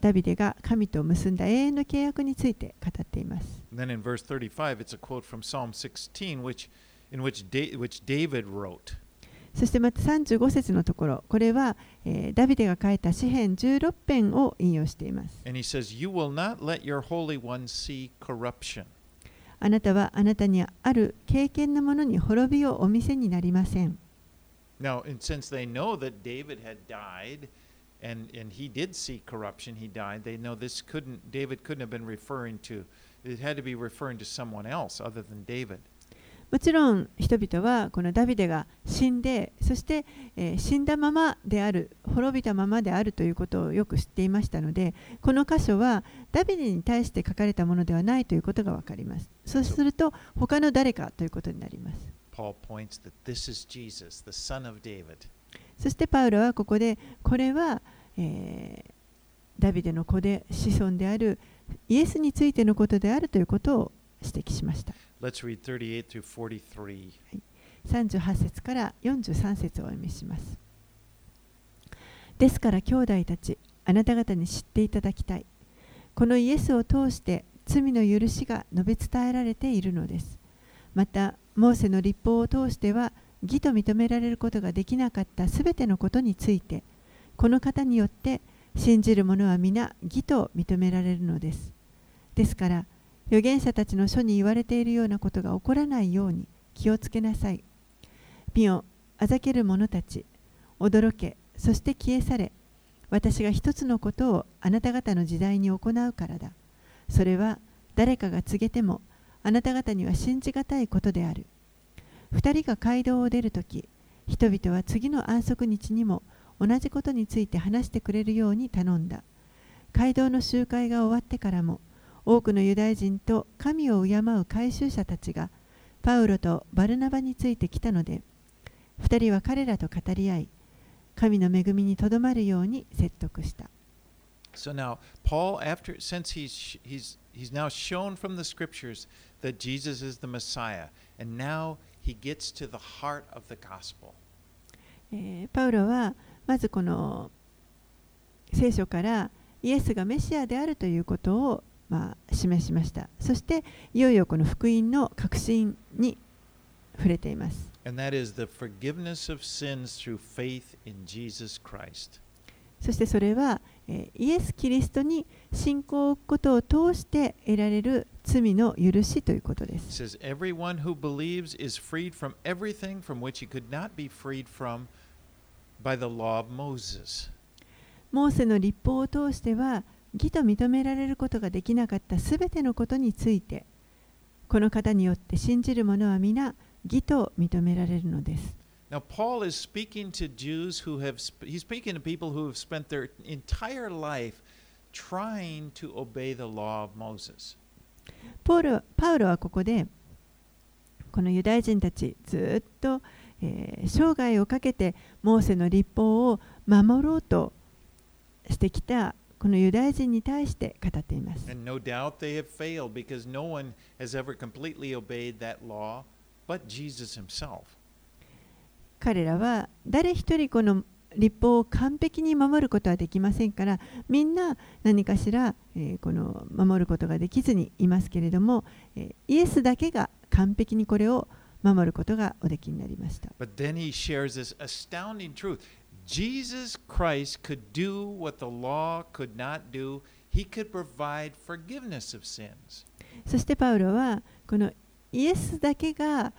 ダビデが神と結んだ永遠の契約について語っています。Then in verse 35, it's a quote from Psalm 16, which, in which, da- which David wrote. そしてまた35節のところ、これは、えーダビデが書いた詩編16編を引用しています。Says. あなたはあなたにある敬虔なものに滅びをお見せになりません。Now, and since they know that David had died, and, and he did see corruption, he died, they know this couldn't, David couldn't have been referring to, it had to be referring to someone else other than David. もちろん人々はこのダビデが死んでそして、えー死んだままである滅びたままであるということをよく知っていましたのでこの箇所はダビデに対して書かれたものではないということが分かります。そうすると他の誰かということになります。Paul points that this is Jesus, the son of David. そしてパウロはここでこれは、えーダビデの子で子孫であるイエスについてのことであるということを指摘しました38 through 43. 38節から43節をお読みします。ですから兄弟たち、あなた方に知っていただきたい。このイエスを通して罪の許しが述べ伝えられているのです。また、モーセの立法を通しては義と認められることができなかったすべてのことについて、この方によって信じる者は皆義と認められるのです。ですから、預言者たちの書に言われているようなことが起こらないように気をつけなさい。見よ、あざける者たち、驚け、そして消え去れ。私が一つのことをあなた方の時代に行うからだ。それは誰かが告げてもあなた方には信じがたいことである。二人が街道を出るとき、人々は次の安息日にも同じことについて話してくれるように頼んだ。街道の集会が終わってからも、多くのユダヤ人と神を敬う改宗者たちがパウロとバルナバについてきたので、二人は彼らと語り合い、神の恵みにとどまるように説得した。So now, Paul, after since he's he's he's now shown from the scriptures that Jesus is the Messiah, and now he gets to the heart of the gospel. えーパウロはまずこの聖書からイエスがメシアであるということを、まあ、示しました。そしていよいよこの福音の確信に触れています。そしてそれは、えーイエス・キリストに信仰を置くことを通して得られる罪の許しということです。says, Everyone who believes is freed from everything from which he could not be freed from by the law of Moses. モーセの立法を通しては義と認められることができなかったすべてのことについてこの方によって信じる者は皆義と認められるのです。Now, Paul is speaking to Jews who have, he's speaking to people who have spent their entire life trying to obey the law of Moses. ポールパウロはここでこのユダヤ人たちずっと、えー生涯をかけてモーセの立法を守ろうとしてきたこのユダヤ人に対して語っています。彼らは誰一人この立法を完璧に守ることはできませんから、みんな何かしら、えー、この守ることができずにいますけれども、えー、イエスだけが完璧にこれを守ることがおできになりました。Jesus Christ could do what the law could not do. He could provide forgiveness of sins. そしてパウロはこのイエスだけが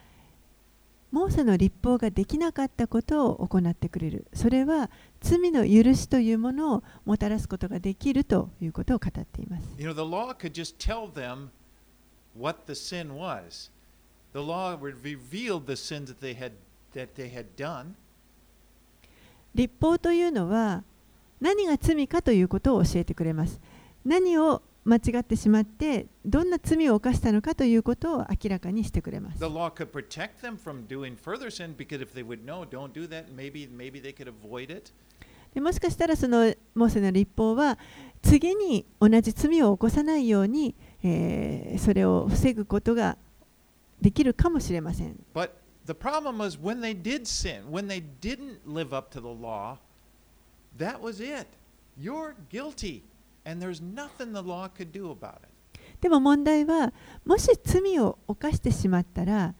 モーセの立法ができなかったことを行ってくれるそれは罪の許しというものをもたらすことができるということを語っています You know, the law could just tell them what the sin was. The law would revealed the sins that they had that they had done, 立法というのは何が罪かということを教えてくれます。何を間違ってしまってどんな罪を犯したのかということを明らかにしてくれます。The law could protect them from doing further sin because if they would know, don't do that, maybe maybe they could avoid it. でもしかしたらそのモーセの立法は次に同じ罪を起こさないように、えーそれを防ぐことができるかもしれません。But the problem was when they did sin, when they didn't live up to the law, that was it. You're guilty. And there's nothing the law could do about it. でも問題はもし罪を犯してしまったら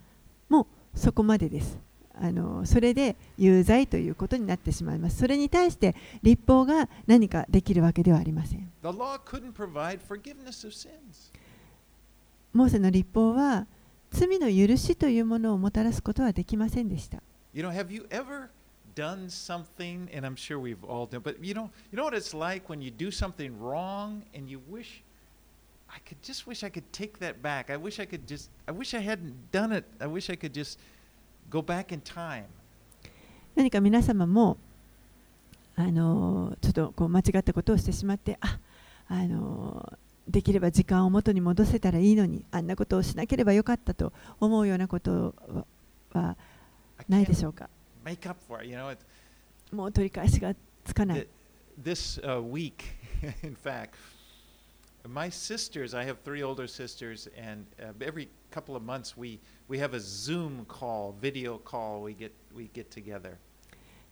もうそこまでですあのそれで有罪ということになってしまいますそれに対して立法が何かできるわけではありません The law couldn't provide forgiveness of sins. モーセの立法は罪の許しというものをもたらすことはできませんでした You know, have you ever done something, and I'm sure we've all done, but you know, you know what it's like when you do something wrong and you wish, I could just wish I could take that back. I wish I could just, I wish I hadn't done it. I wish I could just go back in time. 何か皆様もあのちょっとこう間違ったことをしてしまってああのできれば時間を元に戻せたらいいのにあんなことをしなければよかったと思うようなことはないでしょうかもう取り返しがつかない th- this uh, week, in fact, my sisters, I have three older sisters, and uh, every couple of months we, we have a Zoom call, video call, we get, we get together.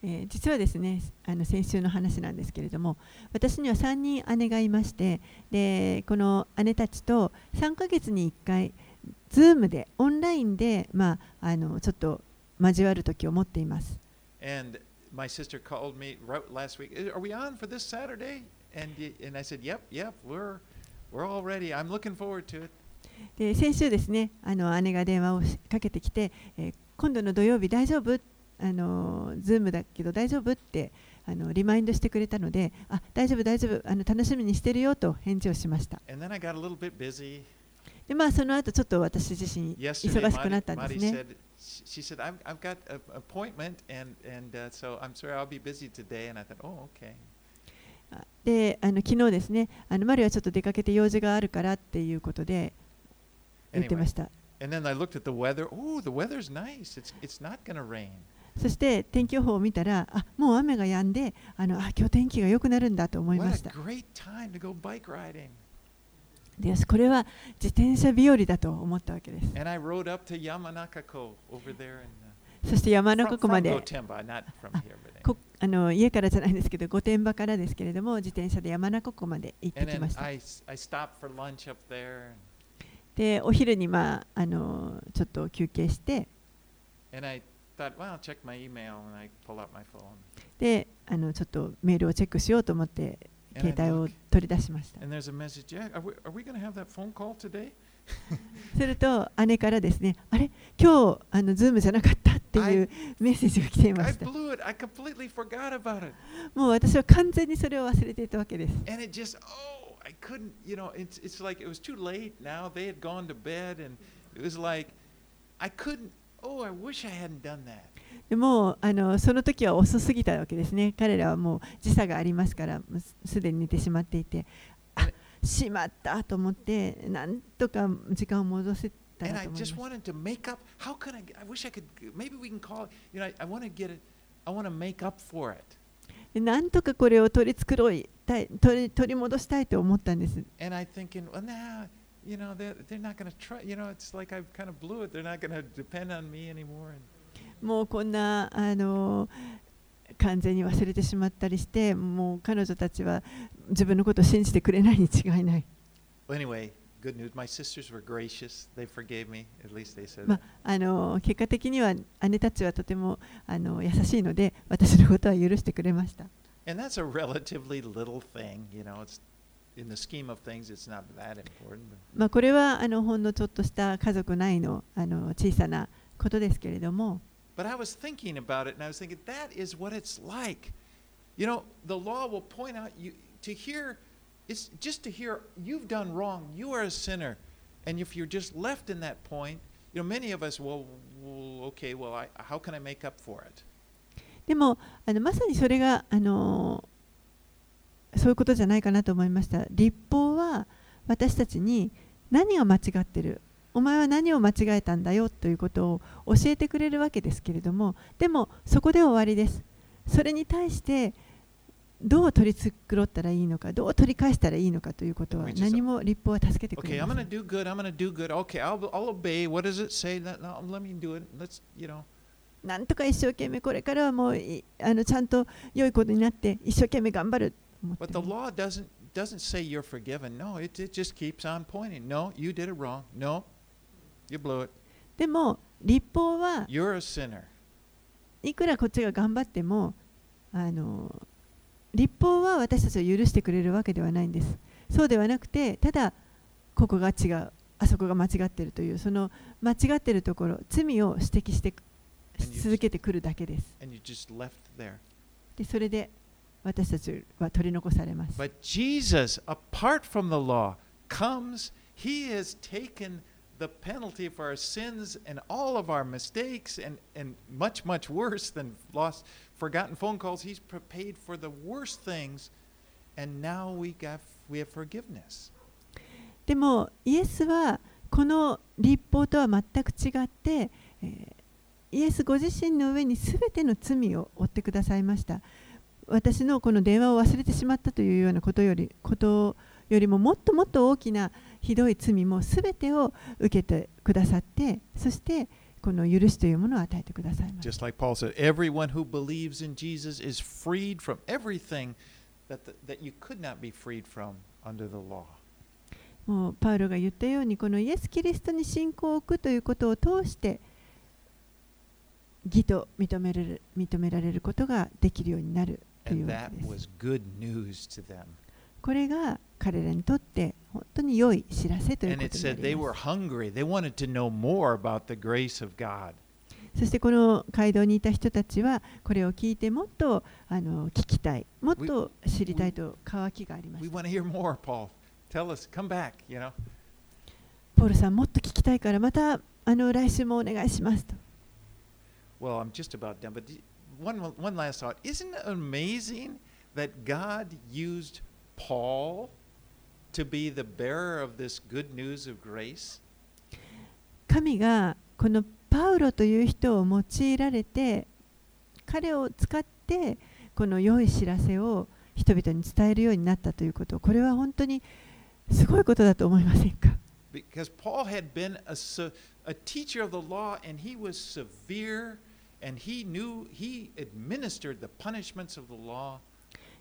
えー実はですねあの先週の話なんですけれども私には3人姉がいましてでこの姉たちと3ヶ月に1回 Zoom でオンラインで、まあ、あのちょっと交わる時を持っています And my sister called me last week. "Are we on for this Saturday? And and I said, Yep, yep, we're we're all ready. I'm looking forward to it. で先週ですねあの姉が電話をしかけてきて、えー今度の土曜日大丈夫あの Zoom だけど大丈夫ってあのリマインドしてくれたのであ大丈夫大丈夫あの楽しみにしてるよと返事をしました.でまあその後ちょっと私自身忙しくなったんですね she said I've I've got an appointment and and uh, so I'm sorry I'll be busy today. And I thought, oh okay. あであの昨日ですねあのマリはちょっと出かけて用事があるからっていうことで言ってま Anyway, した and then I looked at the weather. Oh, the weather's nice. It's it's not going to rain. そして天気予報を見たら、あもう雨が止んで、あのあ今日天気が良くなるんだと思いました。これは自転車日和だと思ったわけです。そして山の湖まで。あの家からじゃないんですけど、御殿場からですけれども、自転車で山中湖まで行ってきました。で、お昼に、まあ、あのちょっと休憩して。Thought, well, check my email, and I pull out my phone. であのちょっとメールをチェックしようと思って携帯を取り出しました and there's a message, Jack, are we, are we going to have that phone call today? すると姉からですねあれ今日あのズームじゃなかったっていうメッセージが来ていました blew it. I completely forgot about it. もう私は完全にそれを忘れていたわけです And it just, oh, I couldn't, you know, it's, it's like it was too late now. They had gone to bed, and it was like, I couldn't, でもあその時は遅すぎたわけですね。彼らはもう時差がありますから、すでに寝てしまっていて、あしまったと思って、なんとか時間を戻せたらと思います。なんとかこれを取り繕い取り、戻したいと思ったんです。You know, they're, they're not going to try. You know, it's like I've kind of blew it. They're not going to depend on me anymore. And もうこんなあの完全に忘れてしまったりしてもう彼女たちは自分のことを信じてくれないに違いない、well, anyway, good news. My sisters were gracious. They forgave me. At least they said. まあの結果的には姉たちはとてもあの優しいので私のことは許してくれました And that's a relatively little thing. You know, it's in the scheme of things, it's not that important. But まあ、これはあのほんのちょっとした家族内のあの小さなことですけれども But I was thinking about it and I was thinking that is what it's like. You know, the law will point out you to hear it's just to hear you've done wrong, you are a sinner. And if you're just left in that point, you know, many of us will, will okay, well, I, how can I make up for it? でもあのまさにそれがあの そういうことじゃないかなと思いました立法は私たちに何が間違ってる？お前は何を間違えたんだよということを教えてくれるわけですけれどもでもそこで終わりですそれに対してどう取り繕ったらいいのかどう取り返したらいいのかということは何も立法は助けてく Okay, れ I'm ません do good. I'm to do good. Okay, I'll, I'll obey. What does it say? No, let me do it. Let's, you know. なんとか一生懸命これからはもういあのちゃんと良いことになって一生懸命頑張るとでも、立法は、いくらこっちが頑張っても、あの立法は私たちを許してくれるわけではないんです。そうではなくて、ただ、ここが違う、あそこが間違っているという、その間違っているところ、罪を指摘して続けてくるだけです。でそれで私たちは取り残されます But Jesus, apart from the law, comes. He has taken the penalty for our sins and all of our mistakes and, and much, much worse than lost, forgotten phone calls. He's paid for the worst things. And now we, got, we have forgiveness. でもイエスはこの立法とは全く違って、えーイエスご自身の上に全ての罪を負ってくださいました私のこの電話を忘れてしまったというようなことよりことよりももっともっと大きなひどい罪も全てを受けてくださってそしてこの許しというものを与えてくださいました Just like Paul said, everyone who believes in Jesus is freed from everything that, the, that you could not be freed from under the law. もうパウロが言ったようにこのイエス・キリストに信仰を置くということを通して義と認められる認められることができるようになるこれが彼らにとって本当に良い知らせということにます。そしてこの街道にいた人たちはこれを聞いてもっとあの聞きたい、もっと知りたいと渇きがありまし。ポールさん、もっと聞きたいからまたあの来週もお願いしますと。One, one last thought. Isn't it amazing that God used Paul to be the bearer of this good news of grace? 神がこのパウロという人を用いられて彼を使ってこの良い知らせを人々に伝えるようになったということこれは本当にすごいことだと思いませんか Because Paul had been a, a teacher of the law and he was severe and he knew he administered the punishments of the law.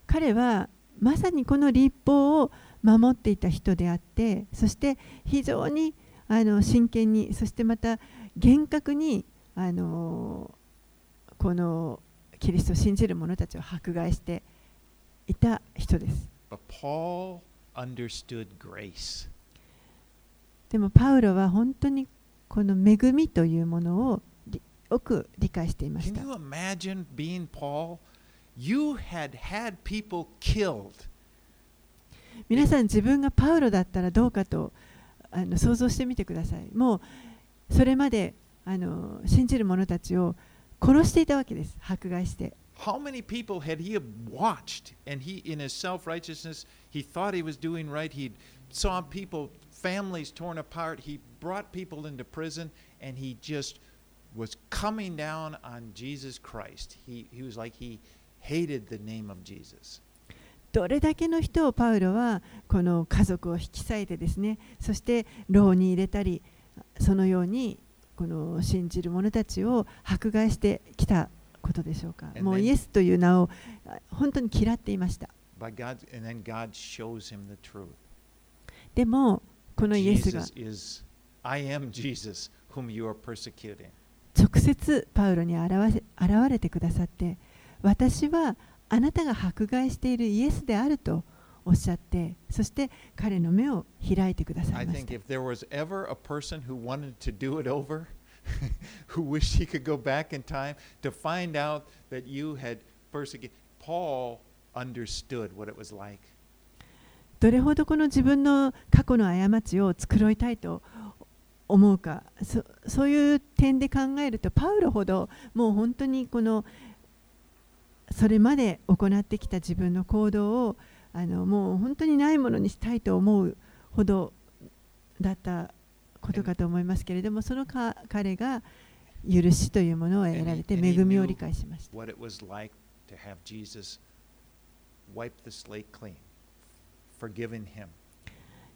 彼はまさにこの立法を守っていた人であってそして非常にあの真剣にそしてまた厳格にあのこのキリストを信じる者たちを迫害していた人です。But Paul understood grace. でもパウロは本当にこの恵みというものをりよく理解していました you。imagine being Paul? You had had people killed. 皆さん自分がパウロだったらどうかとあの想像してみてください。もうそれまであの信じる者たちを殺していたわけです。迫害して。How many people had he watched? And he, in his self righteousness, he thought he was doing right. He saw people, families torn apart. He brought people into prison, and he just どれだけの人をパウロはこの家族を引き裂いてですね、そして牢に入れたり、そのようにこの信じる者たちを迫害してきたことでしょうか。もうイエスという名を本当に嫌っていました。でも、このイエスが。直接パウロに現れてくださって私はあなたが迫害しているイエスであるとおっしゃってそして彼の目を開いてくださいまし think た if there was ever a person who wanted to do it over, who wished he could go back in time to find out that you had persecuted, Paul understood what it was like. どれほどこの自分の過去の過ちを繕いたいと思うかそそういう点で考えるとパウロほどもう本当にこのそれまで行ってきた自分の行動をあのもう本当にないものにしたいと思うほどだったことかと思いますけれどもそのか彼が許しというものを得られて恵みを理解しました him.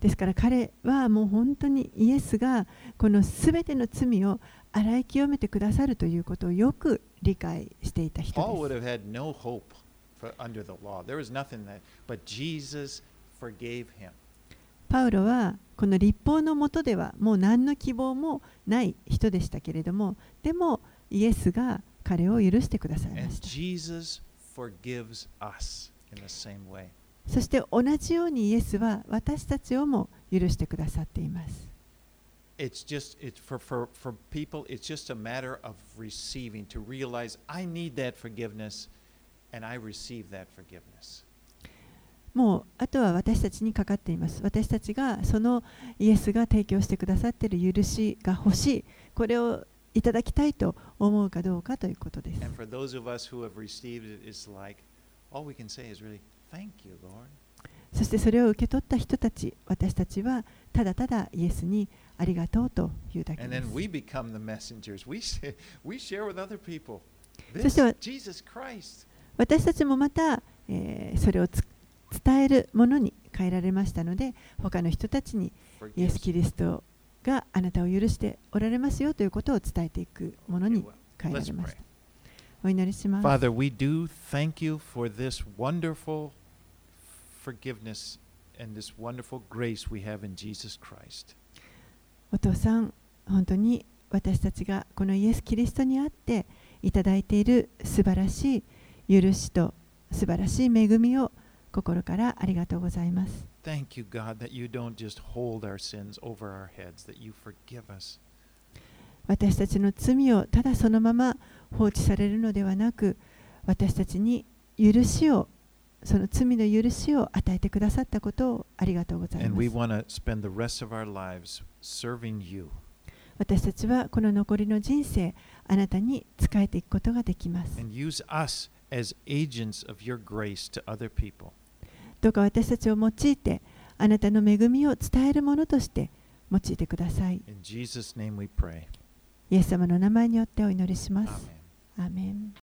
ですから彼はもう本当にイエスがこのすべての罪を洗い清めてくださるということをよく理解していた人です。パウロはこの立法のもとではもう何の希望もない人でしたけれどもでもイエスが彼を許してくださいましたそして同じようにイエスは私たちをも許してくださっています。人々は本当にもうあとは私たちにかかっています。私たちがそのイエスが提供してくださっている許しが欲しい、これをいただきたいと思うかどうかということです。そしてそれを受け取った人たち私たちはただただイエスにありがとうというだけ And で then す we become the messengers. We, say, we share with other people. そ This してわ Jesus Christ. 私たちもまた、えーそれをつ伝えるものに変えられましたので他の人たちにイエス・.キリストがあなたを許しておられますよということを伝えていくものに変えられまし.た。お祈りします。Father, we do thank you for this wonderful forgiveness and this wonderful grace we have in Jesus Christ. お父さん、本当に私たちがこのイエス・キリストにあっていただいている素晴らしい許しと素晴らしい恵みを心からありがとうございます。Thank you, God, that you don't just hold our sins over our heads, that you forgive us. 私たちの罪をただそのまま放置されるのではなく私たちに許しをその罪の許しを与えてくださったことをありがとうございます.私たちはこの残りの人生あなたに仕えていくことができます.どうか私たちを用いてあなたの恵みを伝えるものとして用いてください.イエス様の名前によってお祈りします Amen. アーメン